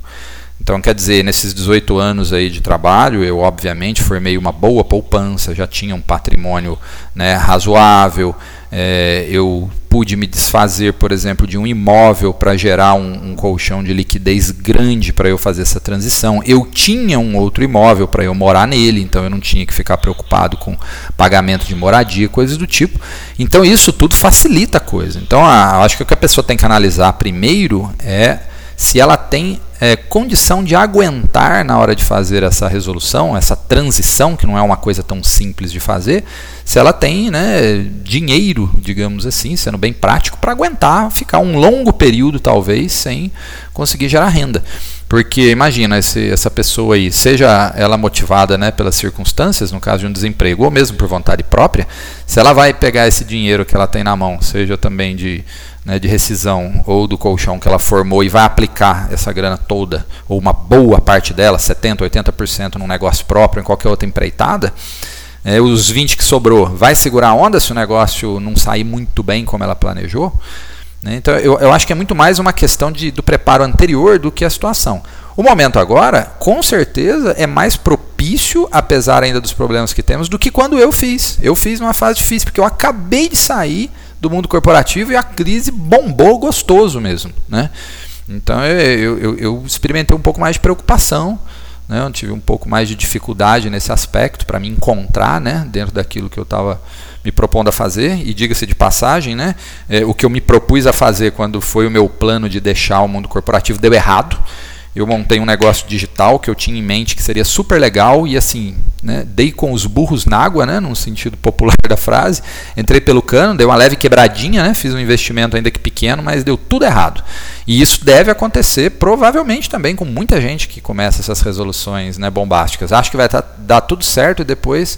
Então, quer dizer, nesses 18 anos aí de trabalho, eu obviamente formei uma boa poupança, já tinha um patrimônio né, razoável, é, eu pude me desfazer, por exemplo, de um imóvel para gerar um, um, colchão de liquidez grande para eu fazer essa transição. Eu tinha um outro imóvel para eu morar nele, então eu não tinha que ficar preocupado com pagamento de moradia, coisas do tipo. Então isso tudo facilita a coisa. Então a, acho que o que a pessoa tem que analisar primeiro é se ela tem é, condição de aguentar na hora de fazer essa resolução, essa transição, que não é uma coisa tão simples de fazer, se ela tem né, dinheiro, digamos assim, sendo bem prático, para aguentar ficar um longo período, talvez, sem conseguir gerar renda. Porque imagina esse, essa pessoa aí, seja ela motivada né, pelas circunstâncias, no caso de um desemprego, ou mesmo por vontade própria, se ela vai pegar esse dinheiro que ela tem na mão, seja também de né, de rescisão ou do colchão que ela formou e vai aplicar essa grana toda, ou uma boa parte dela, 70%, 80% num negócio próprio, em qualquer outra empreitada, é, os 20% que sobrou, vai segurar a onda se o negócio não sair muito bem como ela planejou? Né? Então eu, eu acho que é muito mais uma questão de, do preparo anterior do que a situação. O momento agora, com certeza, é mais propício, apesar ainda dos problemas que temos, do que quando eu fiz. Eu fiz numa fase difícil, porque eu acabei de sair do mundo corporativo e a crise bombou gostoso mesmo. Né? Então eu, eu, eu experimentei um pouco mais de preocupação, né? eu tive um pouco mais de dificuldade nesse aspecto para me encontrar né? dentro daquilo que eu estava me propondo a fazer. E diga-se de passagem, né? É, o que eu me propus a fazer quando foi o meu plano de deixar o mundo corporativo deu errado eu montei um negócio digital que eu tinha em mente que seria super legal e assim, né, dei com os burros na água, né, no sentido popular da frase. Entrei pelo cano, dei uma leve quebradinha, né, fiz um investimento ainda que pequeno, mas deu tudo errado. E isso deve acontecer provavelmente também com muita gente que começa essas resoluções né, bombásticas. Acho que vai tá, dar tudo certo e depois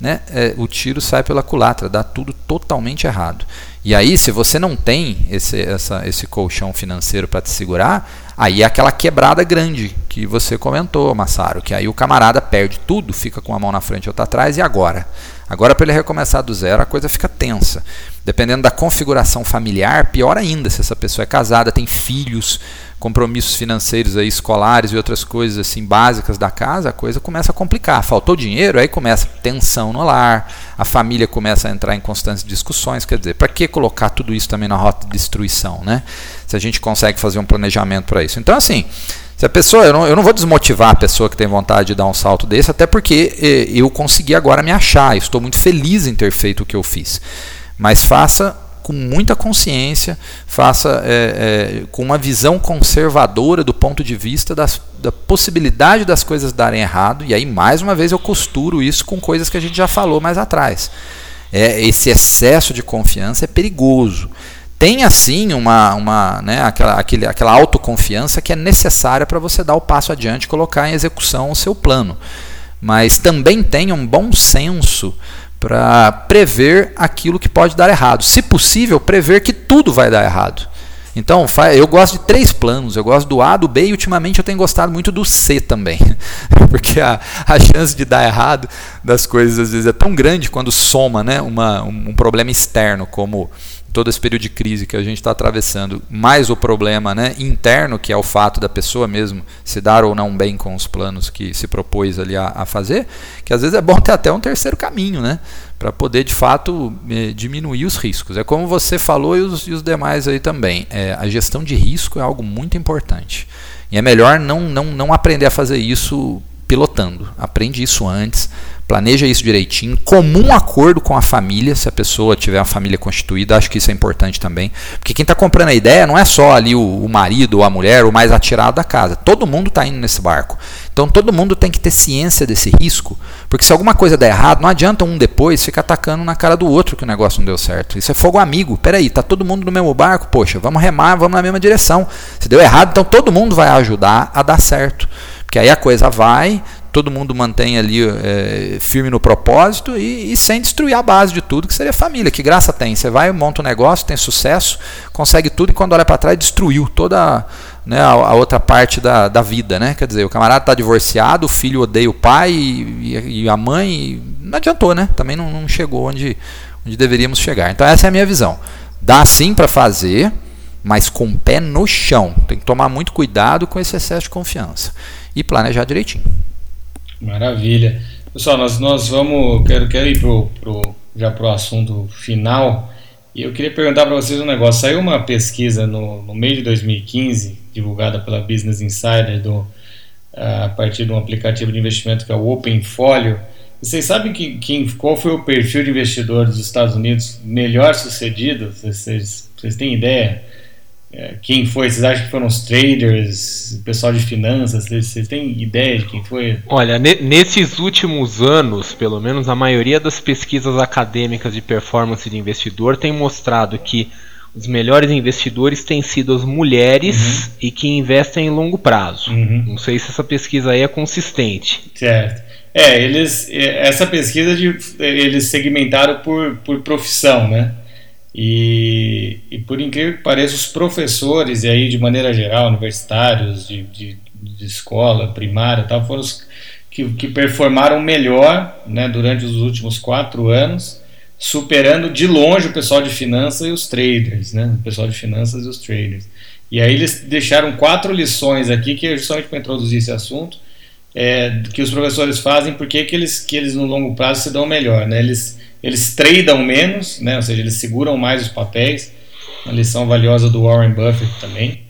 né, é, o tiro sai pela culatra, dá tudo totalmente errado. E aí, se você não tem esse, essa, esse colchão financeiro para te segurar, aí é aquela quebrada grande que você comentou, Massaro, que aí o camarada perde tudo, fica com a mão na frente e outra atrás, e agora? Agora, para ele recomeçar do zero, a coisa fica tensa. Dependendo da configuração familiar, pior ainda, se essa pessoa é casada, tem filhos, compromissos financeiros aí, escolares e outras coisas assim básicas da casa, a coisa começa a complicar. Faltou dinheiro, aí começa tensão no lar, a família começa a entrar em constantes discussões. Quer dizer, para que colocar tudo isso também na rota de destruição, né? Se a gente consegue fazer um planejamento para isso. Então, assim, se a pessoa, eu não, eu não vou desmotivar a pessoa que tem vontade de dar um salto desse, até porque eu consegui agora me achar. Estou muito feliz em ter feito o que eu fiz. Mas faça com muita consciência, faça é, é, com uma visão conservadora do ponto de vista das, da possibilidade das coisas darem errado. E aí, mais uma vez, eu costuro isso com coisas que a gente já falou mais atrás. É, esse excesso de confiança é perigoso. Tem assim uma, uma né, aquela, aquele, aquela autoconfiança que é necessária para você dar o passo adiante e colocar em execução o seu plano. Mas também tenha um bom senso para prever aquilo que pode dar errado. Se possível, prever que tudo vai dar errado. Então, eu gosto de três planos. Eu gosto do A, do B e ultimamente eu tenho gostado muito do C também. (laughs) Porque a, a chance de dar errado das coisas às vezes é tão grande quando soma né, uma, um problema externo, como todo esse período de crise que a gente está atravessando, mais o problema né, interno, que é o fato da pessoa mesmo se dar ou não bem com os planos que se propôs ali a, a fazer, que às vezes é bom ter até um terceiro caminho, né? Para poder de fato eh, diminuir os riscos. É como você falou e os, e os demais aí também. É, a gestão de risco é algo muito importante. E é melhor não, não, não aprender a fazer isso pilotando. Aprende isso antes, planeja isso direitinho, comum acordo com a família, se a pessoa tiver uma família constituída, acho que isso é importante também. Porque quem está comprando a ideia não é só ali o, o marido ou a mulher, o mais atirado da casa. Todo mundo está indo nesse barco. Então todo mundo tem que ter ciência desse risco, porque se alguma coisa der errado, não adianta um depois ficar atacando na cara do outro que o negócio não deu certo. Isso é fogo amigo. Peraí, tá todo mundo no mesmo barco, poxa, vamos remar, vamos na mesma direção. Se deu errado, então todo mundo vai ajudar a dar certo. Porque aí a coisa vai, todo mundo mantém ali é, firme no propósito e, e, sem destruir a base de tudo, que seria família. Que graça tem? Você vai, monta um negócio, tem sucesso, consegue tudo e quando olha para trás destruiu toda né, a, a, outra parte da, da vida. Né? Quer dizer, o camarada está divorciado, o filho odeia o pai e, e a mãe. E não adiantou, né? Também não, não chegou onde, onde deveríamos chegar. Então essa é a minha visão. Dá sim para fazer, mas com o pé no chão. Tem que tomar muito cuidado com esse excesso de confiança e planejar direitinho. Maravilha. Pessoal, nós, nós vamos. Quero, quero ir pro, pro, já para o assunto final. E eu queria perguntar para vocês um negócio. Saiu uma pesquisa no, no meio de 2015, divulgada pela Business Insider, do, a partir de um aplicativo de investimento que é o OpenFolio. Vocês sabem que, qual foi o perfil de investidor dos Estados Unidos melhor sucedido? Vocês, vocês têm ideia? É, quem foi? Vocês acham que foram os traders, pessoal de finanças? Vocês têm ideia de quem foi? Olha, nesses últimos anos, pelo menos a maioria das pesquisas acadêmicas de performance de investidor tem mostrado que os melhores investidores têm sido as mulheres uhum. e que investem em longo prazo. Uhum. Não sei se essa pesquisa aí é consistente. Certo. É, eles, é, essa pesquisa de, eles segmentaram por, por profissão, né? E, e, por incrível que pareça, os professores, e aí de maneira geral, universitários, de, de, de escola primária tal, foram os que, que performaram melhor né, durante os últimos quatro anos, superando de longe o pessoal de finanças e os traders, né, o pessoal de finanças e os traders. E aí eles deixaram quatro lições aqui, que é justamente para introduzir esse assunto, é, que os professores fazem, porque que eles, que eles no longo prazo se dão melhor. Né? Eles eles tradam menos, né? ou seja, eles seguram mais os papéis. Uma lição valiosa do Warren Buffett também.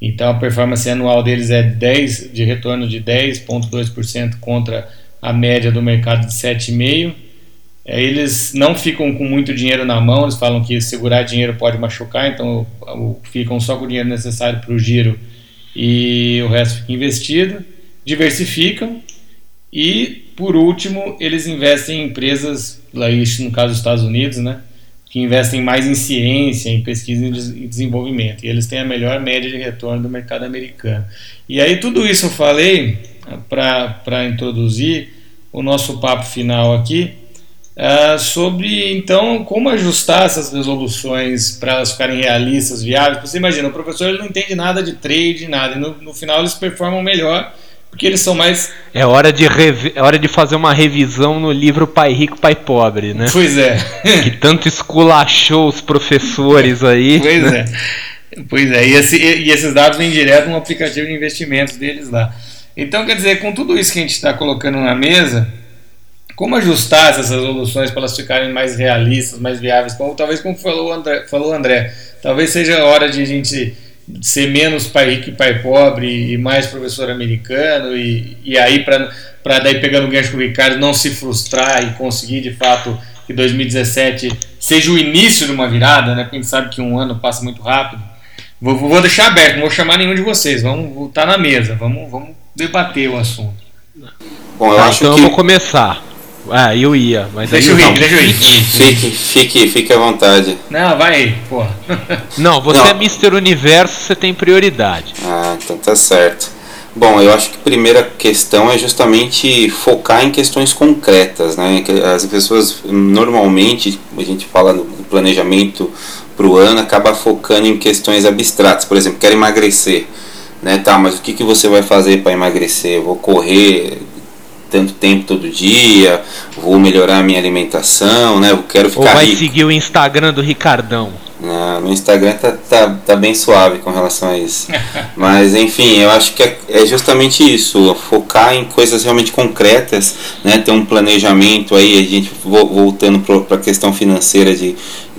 Então a performance anual deles é 10 de retorno de 10,2% contra a média do mercado de 7,5%. É, eles não ficam com muito dinheiro na mão, eles falam que segurar dinheiro pode machucar, então ficam só com o dinheiro necessário para o giro e o resto fica investido. Diversificam e, por último, eles investem em empresas no caso dos Estados Unidos, né, que investem mais em ciência, em pesquisa e desenvolvimento. E eles têm a melhor média de retorno do mercado americano. E aí tudo isso eu falei para introduzir o nosso papo final aqui uh, sobre então como ajustar essas resoluções para elas ficarem realistas, viáveis. Você imagina, o professor ele não entende nada de trade, nada, e no, no final eles performam melhor porque eles são mais. É hora de, revi... é hora de fazer uma revisão no livro Pai Rico, Pai Pobre, né? Pois é. que tanto esculachou os professores aí. Pois né? é. Pois é, e, esse, e, esses dados vêm direto no aplicativo de investimentos deles lá. Então, quer dizer, com tudo isso que a gente está colocando na mesa, como ajustar essas resoluções para elas ficarem mais realistas, mais viáveis? Como, talvez, como falou o André, falou André, talvez seja a hora de a gente ser menos pai rico e pai pobre e mais professor americano e, e aí para daí pegando o gancho com o Ricardo não se frustrar e conseguir de fato que 2017 seja o início de uma virada, né? Porque a gente sabe que um ano passa muito rápido. Vou, vou deixar aberto, não vou chamar nenhum de vocês, vamos voltar na mesa, vamos, vamos debater o assunto. Bom, eu tá, acho então que... eu vou começar. Ah, eu ia, mas deixa aí. Eu ir, deixa eu ir. Fique, fique, fique à vontade. Não, vai aí, porra. (laughs) Não, você Não. é Mr. Universo, você tem prioridade. Ah, então tá certo. Bom, eu acho que a primeira questão é justamente focar em questões concretas, né? As pessoas normalmente, a gente fala no planejamento para o ano, acaba focando em questões abstratas. Por exemplo, quero emagrecer, né? Tá, mas o que, que você vai fazer para emagrecer? Eu vou correr tanto tempo todo dia, vou melhorar a minha alimentação, né? Eu quero ficar Ou vai rico. seguir o Instagram do Ricardão. Não, no Instagram tá, tá, tá bem suave com relação a isso. (laughs) Mas enfim, eu acho que é, é justamente isso, focar em coisas realmente concretas, né? Ter um planejamento aí, a gente voltando para a questão financeira de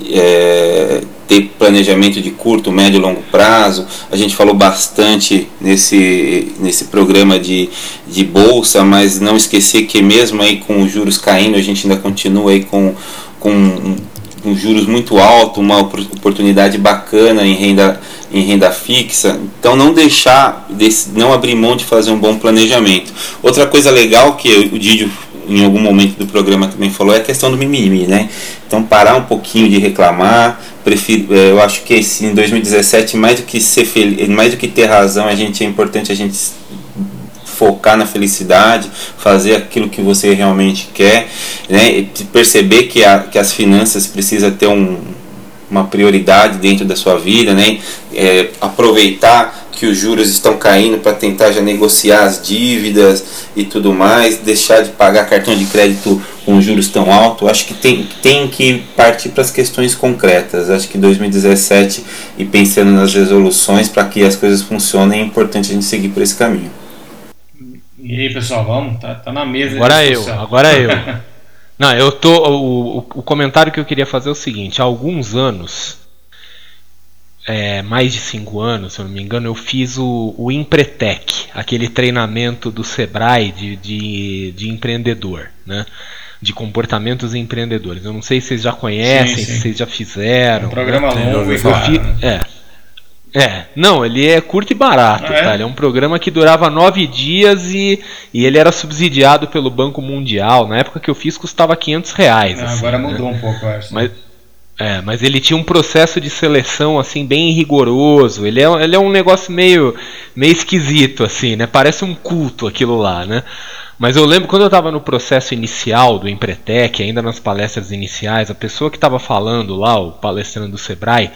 é, ter planejamento de curto, médio e longo prazo. A gente falou bastante nesse, nesse programa de, de bolsa, mas não esquecer que mesmo aí com os juros caindo, a gente ainda continua aí com, com, com juros muito altos, uma oportunidade bacana em renda, em renda fixa. Então não deixar, não abrir mão de fazer um bom planejamento. Outra coisa legal que o Didio em algum momento do programa também falou é a questão do mimimi, né? Então parar um pouquinho de reclamar, prefiro, é, eu acho que esse, em 2017 mais do que ser feliz, mais do que ter razão, a gente é importante a gente focar na felicidade, fazer aquilo que você realmente quer, né? E perceber que, a, que as finanças precisa ter um, uma prioridade dentro da sua vida, né? É, aproveitar que os juros estão caindo para tentar já negociar as dívidas e tudo mais, deixar de pagar cartão de crédito com juros tão altos. Acho que tem, tem que partir para as questões concretas. Acho que 2017 e pensando nas resoluções para que as coisas funcionem, é importante a gente seguir por esse caminho. E aí, pessoal, vamos? Tá, tá na mesa. Agora eu, agora (laughs) eu. Não, eu tô. O, o, comentário que eu queria fazer é o seguinte: há alguns anos é, mais de cinco anos, se eu não me engano, eu fiz o, o Empretec, aquele treinamento do Sebrae de, de, de empreendedor, né? de comportamentos empreendedores. Eu não sei se vocês já conhecem, sim, sim. se vocês já fizeram. É um programa né? longo, fi, é. É, não, ele é curto e barato, ah, é? Tá? Ele é um programa que durava nove dias e, e ele era subsidiado pelo Banco Mundial. Na época que eu fiz custava 500 reais. Ah, assim, agora né? mudou um pouco, acho. Mas, é, mas ele tinha um processo de seleção assim bem rigoroso. Ele é, ele é um negócio meio, meio esquisito assim, né? Parece um culto aquilo lá, né? Mas eu lembro quando eu estava no processo inicial do Empretec, ainda nas palestras iniciais, a pessoa que estava falando lá, o palestrante do Sebrae,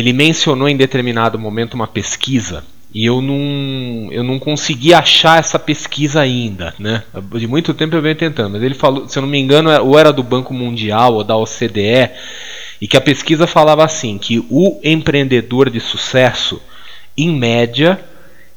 ele mencionou em determinado momento uma pesquisa e eu não, eu não consegui achar essa pesquisa ainda, né? De muito tempo eu venho tentando, mas ele falou, se eu não me engano, é, ou era do Banco Mundial ou da OCDE, e que a pesquisa falava assim, que o empreendedor de sucesso, em média,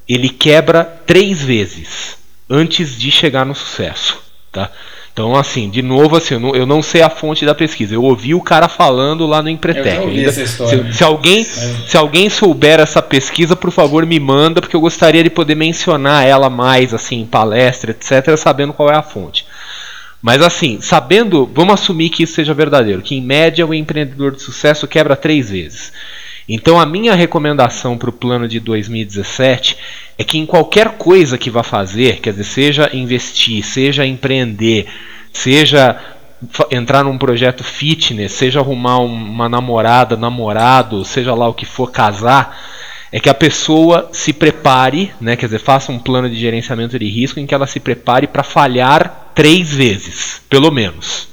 ele quebra três vezes antes de chegar no sucesso, tá? Então, assim, de novo, assim, eu não, eu não, sei a fonte da pesquisa. Eu ouvi o cara falando lá no Empretec. Se, se, alguém, é. se alguém souber essa pesquisa, por favor, me manda, porque eu gostaria de poder mencionar ela mais, assim, em palestra, etc., sabendo qual é a fonte. Mas assim, sabendo, vamos assumir que isso seja verdadeiro, que em média o empreendedor de sucesso quebra três vezes. Então a minha recomendação para o plano de 2017 é que em qualquer coisa que vá fazer, quer dizer, seja investir, seja empreender, seja entrar num projeto fitness, seja arrumar uma namorada, namorado, seja lá o que for, casar, é que a pessoa se prepare, né, quer dizer, faça um plano de gerenciamento de risco em que ela se prepare para falhar três vezes, pelo menos.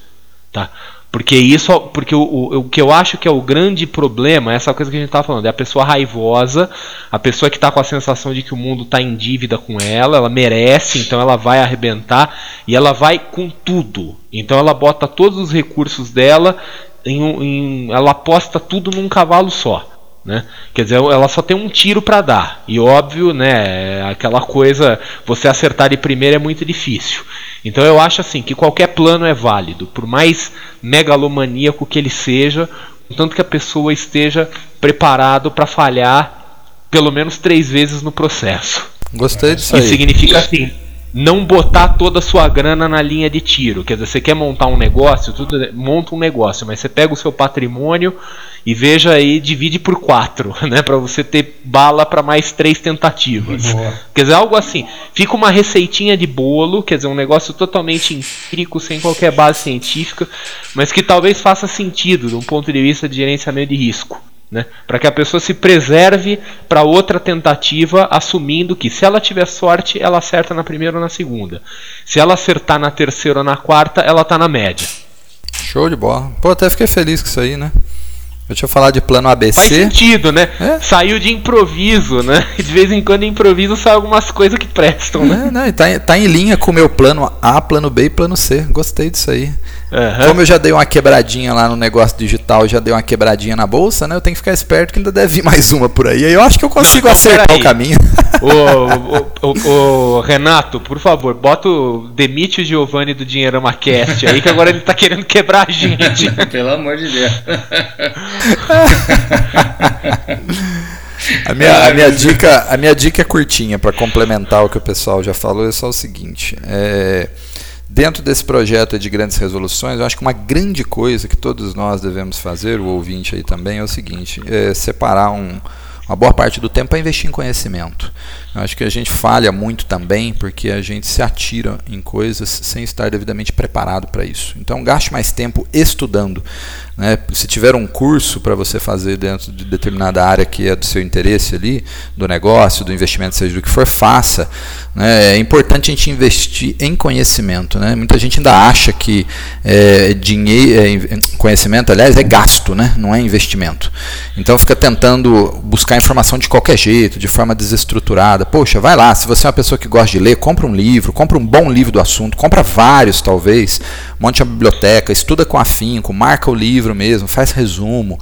Tá? Porque isso, porque o, o, o, que eu acho que é o grande problema, essa coisa que a gente estava falando, é a pessoa raivosa, a pessoa que está com a sensação de que o mundo está em dívida com ela, ela merece, então ela vai arrebentar e ela vai com tudo. Então ela bota todos os recursos dela, em, em, ela aposta tudo num cavalo só. Né? Quer dizer, ela só tem um tiro para dar. E óbvio, né, aquela coisa, você acertar de primeira é muito difícil. Então eu acho assim que qualquer plano é válido, por mais megalomaníaco que ele seja, tanto que a pessoa esteja preparado para falhar pelo menos três vezes no processo. Gostei disso aí. Isso significa assim, não botar toda a sua grana na linha de tiro. Quer dizer, você quer montar um negócio, tudo, monta um negócio, mas você pega o seu patrimônio e veja aí, divide por quatro, (laughs) né, para você ter bala para mais três tentativas. Boa. Quer dizer, algo assim. Fica uma receitinha de bolo, quer dizer, um negócio totalmente empírico, sem qualquer base científica, mas que talvez faça sentido de um ponto de vista de gerenciamento de risco. Né? Para que a pessoa se preserve para outra tentativa, assumindo que se ela tiver sorte, ela acerta na primeira ou na segunda. Se ela acertar na terceira ou na quarta, ela está na média. Show de bola. Pô, até fiquei feliz com isso aí, né? Eu tinha falado de plano ABC. Faz sentido, né? É? Saiu de improviso, né? De vez em quando improviso sai algumas coisas que prestam, né? É, não, tá, tá em linha com o meu plano A, plano B e plano C. Gostei disso aí. Uhum. Como eu já dei uma quebradinha lá no negócio digital, já dei uma quebradinha na bolsa, né? Eu tenho que ficar esperto que ainda deve vir mais uma por aí. Aí eu acho que eu consigo Não, acertar o caminho. (laughs) Ô, ô, ô, Renato, por favor, bota o demite o Giovanni do Dinheirama Cast aí, que agora ele tá querendo quebrar a gente. (laughs) Pelo amor de Deus. A minha, a, minha dica, a minha dica é curtinha para complementar o que o pessoal já falou, é só o seguinte. É, Dentro desse projeto de grandes resoluções, eu acho que uma grande coisa que todos nós devemos fazer, o ouvinte aí também, é o seguinte: é separar um, uma boa parte do tempo para investir em conhecimento. Eu acho que a gente falha muito também porque a gente se atira em coisas sem estar devidamente preparado para isso. Então, gaste mais tempo estudando. Né? Se tiver um curso para você fazer dentro de determinada área que é do seu interesse ali, do negócio, do investimento, seja do que for, faça. Né? É importante a gente investir em conhecimento. Né? Muita gente ainda acha que é, dinheiro, é, conhecimento, aliás, é gasto, né? não é investimento. Então fica tentando buscar informação de qualquer jeito, de forma desestruturada. Poxa, vai lá, se você é uma pessoa que gosta de ler, compra um livro, compra um bom livro do assunto, compra vários talvez, monte a biblioteca, estuda com afinco, marca o livro mesmo, faz resumo.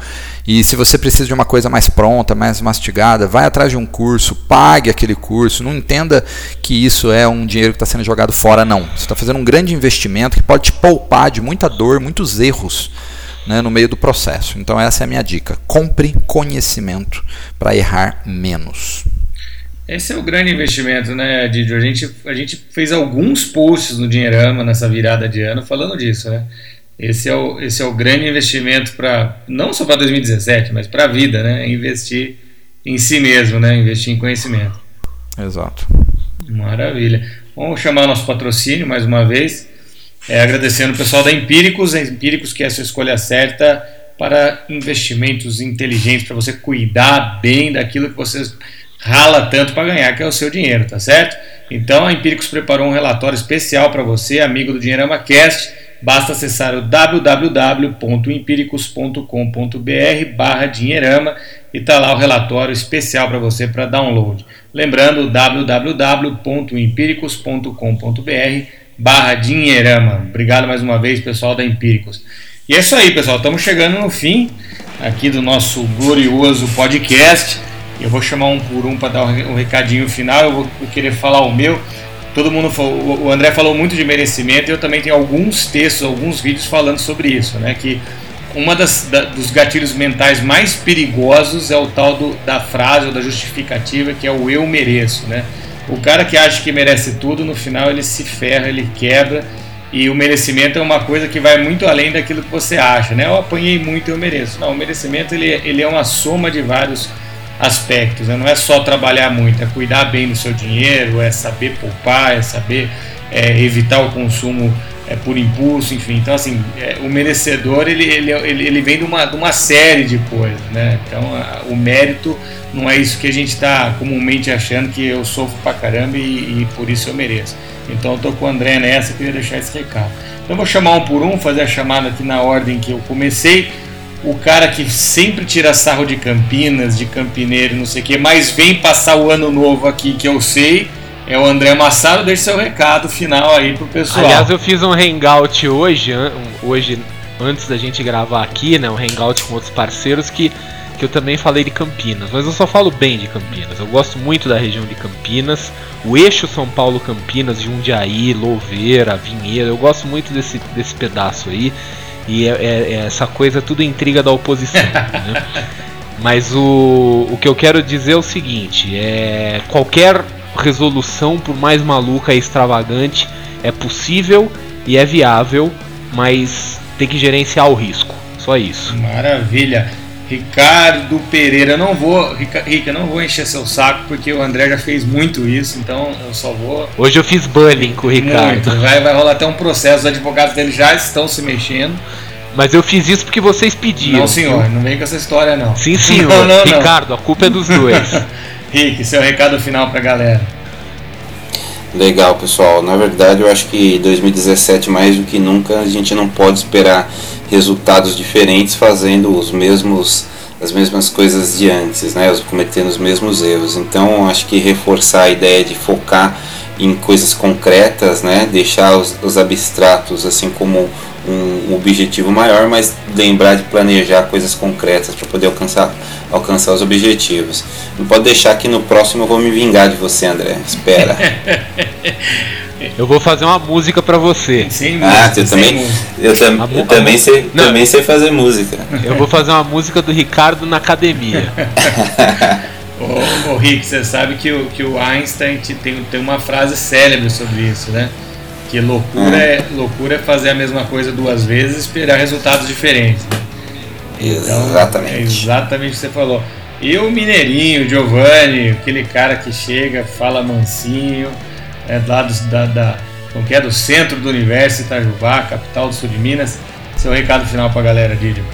E se você precisa de uma coisa mais pronta, mais mastigada, vai atrás de um curso, pague aquele curso. Não entenda que isso é um dinheiro que está sendo jogado fora, não. Você está fazendo um grande investimento que pode te poupar de muita dor, muitos erros. Né, no meio do processo. Então, essa é a minha dica. Compre conhecimento para errar menos. Esse é o grande investimento, né, Didio? A gente, a gente fez alguns posts no Dinheirama nessa virada de ano falando disso, né? Esse é o, esse é o grande investimento para, não só para 2017, mas para a vida, né? Investir em si mesmo, né? Investir em conhecimento. Exato. Maravilha. Vamos chamar nosso patrocínio mais uma vez. É, agradecendo o pessoal da Empíricos, a Empíricos que é a sua escolha certa para investimentos inteligentes, para você cuidar bem daquilo que você rala tanto para ganhar, que é o seu dinheiro, tá certo? Então a Empíricos preparou um relatório especial para você, amigo do Dinheirama Cast. Basta acessar o www.empíricos.com.br barra Dinheirama e tá lá o relatório especial para você para download. Lembrando www.empíricos.com.br barra Dinheirama. Obrigado mais uma vez, pessoal da Empíricos. E é isso aí, pessoal. Estamos chegando no fim aqui do nosso glorioso podcast. Eu vou chamar um por um para dar um recadinho final. Eu vou querer falar o meu. Todo mundo o André falou muito de merecimento. E eu também tenho alguns textos, alguns vídeos falando sobre isso, né? Que uma das da, dos gatilhos mentais mais perigosos é o tal do, da frase ou da justificativa que é o eu mereço, né? O cara que acha que merece tudo, no final ele se ferra, ele quebra. E o merecimento é uma coisa que vai muito além daquilo que você acha, né? Eu apanhei muito, eu mereço. Não, o merecimento ele, ele é uma soma de vários aspectos. Né? Não é só trabalhar muito, é cuidar bem do seu dinheiro, é saber poupar, é saber é, evitar o consumo é, por impulso, enfim. Então, assim, é, o merecedor ele, ele, ele, ele, vem de uma, de uma série de coisas. Né? Então, a, o mérito não é isso que a gente está comumente achando que eu sofro pra caramba e, e por isso eu mereço. Então, eu tô com o André nessa, queria deixar esse recado. Então, eu vou chamar um por um, fazer a chamada aqui na ordem que eu comecei o cara que sempre tira sarro de Campinas, de Campineiro, não sei o que, mas vem passar o ano novo aqui que eu sei, é o André Massaro. Deixe seu recado final aí pro pessoal. Aliás, eu fiz um hangout hoje, hoje antes da gente gravar aqui, né, um hangout com outros parceiros que que eu também falei de Campinas, mas eu só falo bem de Campinas. Eu gosto muito da região de Campinas, o eixo São Paulo Campinas, Jundiaí, Louveira, Vinhedo. Eu gosto muito desse, desse pedaço aí. E é, é, é essa coisa tudo intriga da oposição. (laughs) né? Mas o, o que eu quero dizer é o seguinte: é qualquer resolução, por mais maluca e extravagante, é possível e é viável, mas tem que gerenciar o risco. Só isso. Maravilha. Ricardo Pereira, não vou, Rica, não vou encher seu saco porque o André já fez muito isso, então eu só vou. Hoje eu fiz bullying com o Ricardo. Muito. Vai, vai rolar até um processo, os advogados dele já estão se mexendo. Mas eu fiz isso porque vocês pediram. Não, senhor, viu? não vem com essa história não. Sim, (laughs) senhor. Não, não, Ricardo, a culpa é dos dois. (laughs) Rick, seu recado final pra galera. Legal, pessoal. Na verdade, eu acho que 2017 mais do que nunca a gente não pode esperar resultados diferentes fazendo os mesmos as mesmas coisas de antes, né? Cometendo os mesmos erros. Então, acho que reforçar a ideia de focar em coisas concretas, né? Deixar os, os abstratos assim como um objetivo maior, mas lembrar de planejar coisas concretas para poder alcançar, alcançar os objetivos. Não pode deixar que no próximo eu vou me vingar de você, André. Espera. (laughs) Eu vou fazer uma música para você. Sem ah, eu também, música. eu, tam, eu também sei, Não. também sei fazer música. Eu vou fazer uma música do Ricardo na academia. (laughs) ô, ô, Rick, você sabe que o, que o Einstein tem, tem uma frase célebre sobre isso, né? Que loucura, hum. é, loucura é fazer a mesma coisa duas vezes e esperar resultados diferentes. Né? Então, exatamente. É exatamente o que você falou. E o Mineirinho, Giovanni, aquele cara que chega, fala mansinho, é lá do, da, da, que é, do centro do universo, Itajubá, capital do sul de Minas. Seu recado final para a galera, Didio.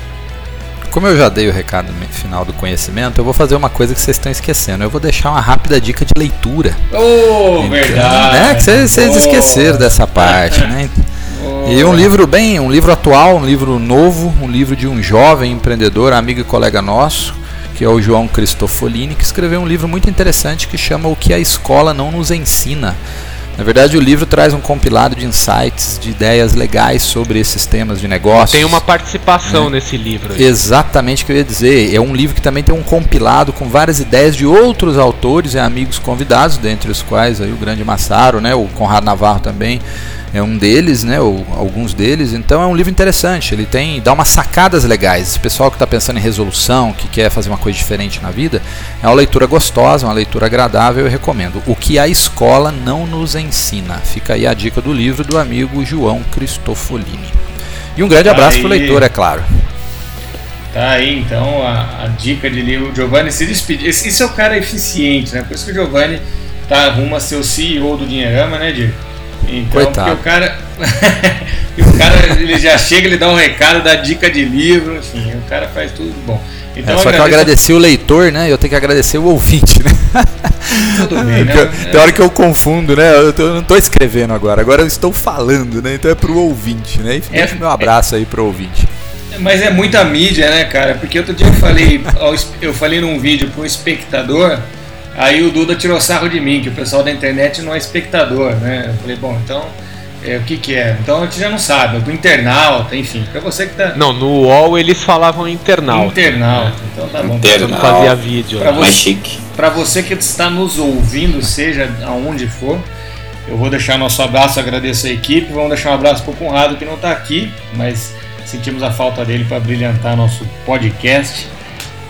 Como eu já dei o recado final do conhecimento, eu vou fazer uma coisa que vocês estão esquecendo. Eu vou deixar uma rápida dica de leitura. Oh, então, verdade! Né, que vocês, oh. esqueceram dessa parte, né? Oh. E um livro bem, um livro atual, um livro novo, um livro de um jovem empreendedor, amigo e colega nosso, que é o João Cristofolini, que escreveu um livro muito interessante que chama O que a escola não nos ensina. Na verdade, o livro traz um compilado de insights, de ideias legais sobre esses temas de negócio. Tem uma participação né? nesse livro. Aí. Exatamente o que eu ia dizer. É um livro que também tem um compilado com várias ideias de outros autores e amigos convidados, dentre os quais aí o grande Massaro, né, o Conrado Navarro também é um deles, né, ou alguns deles. Então é um livro interessante. Ele tem dá umas sacadas legais. Esse pessoal que está pensando em resolução, que quer fazer uma coisa diferente na vida, é uma leitura gostosa, uma leitura agradável. Eu recomendo. O que a escola não nos ensina. Fica aí a dica do livro do amigo João Cristofolini. E um grande abraço para o leitor, é claro. Tá aí então a, a dica de livro. Giovanni se despedir. Esse, esse, é o cara eficiente, né? Por isso que o Giovanni tá rumo a ser o CEO do Dinheirama, né, Diego? Então, Coitado. porque o cara. (laughs) o cara ele já chega, ele dá um recado, dá dica de livro, enfim, o cara faz tudo bom. Então, é, só que eu agradeci o leitor, né? Eu tenho que agradecer o ouvinte, né? Tudo bem, né? (laughs) Tem hora que eu confundo, né? Eu, tô, eu não estou escrevendo agora, agora eu estou falando, né? Então é pro ouvinte, né? E é, meu abraço aí pro ouvinte. Mas é muita mídia, né, cara? Porque outro dia eu falei, eu falei num vídeo para um espectador Aí o Duda tirou sarro de mim, que o pessoal da internet não é espectador, né? Eu falei, bom, então é, o que que é? Então a gente já não sabe, do internauta, enfim, pra você que tá. Não, no UOL eles falavam internauta. Internauta, então tá bom. Internauta. fazia vídeo. Pra você, chique. Pra você que está nos ouvindo, seja aonde for, eu vou deixar nosso abraço, agradeço a equipe, vamos deixar um abraço pro Conrado que não tá aqui, mas sentimos a falta dele para brilhantar nosso podcast.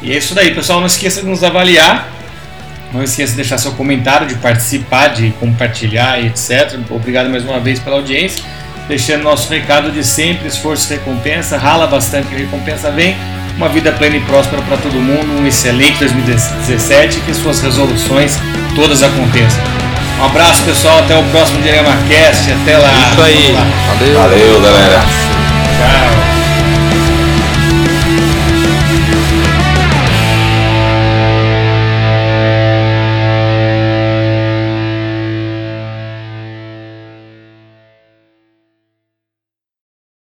E é isso daí, pessoal, não esqueça de nos avaliar não esqueça de deixar seu comentário, de participar, de compartilhar, etc. Obrigado mais uma vez pela audiência. Deixando nosso recado de sempre: esforço e recompensa. Rala bastante que a recompensa vem. Uma vida plena e próspera para todo mundo. Um excelente 2017 e que suas resoluções todas aconteçam. Um abraço, pessoal. Até o próximo Dilema Cast. Até lá. Isso aí. Valeu, Valeu galera. Tchau.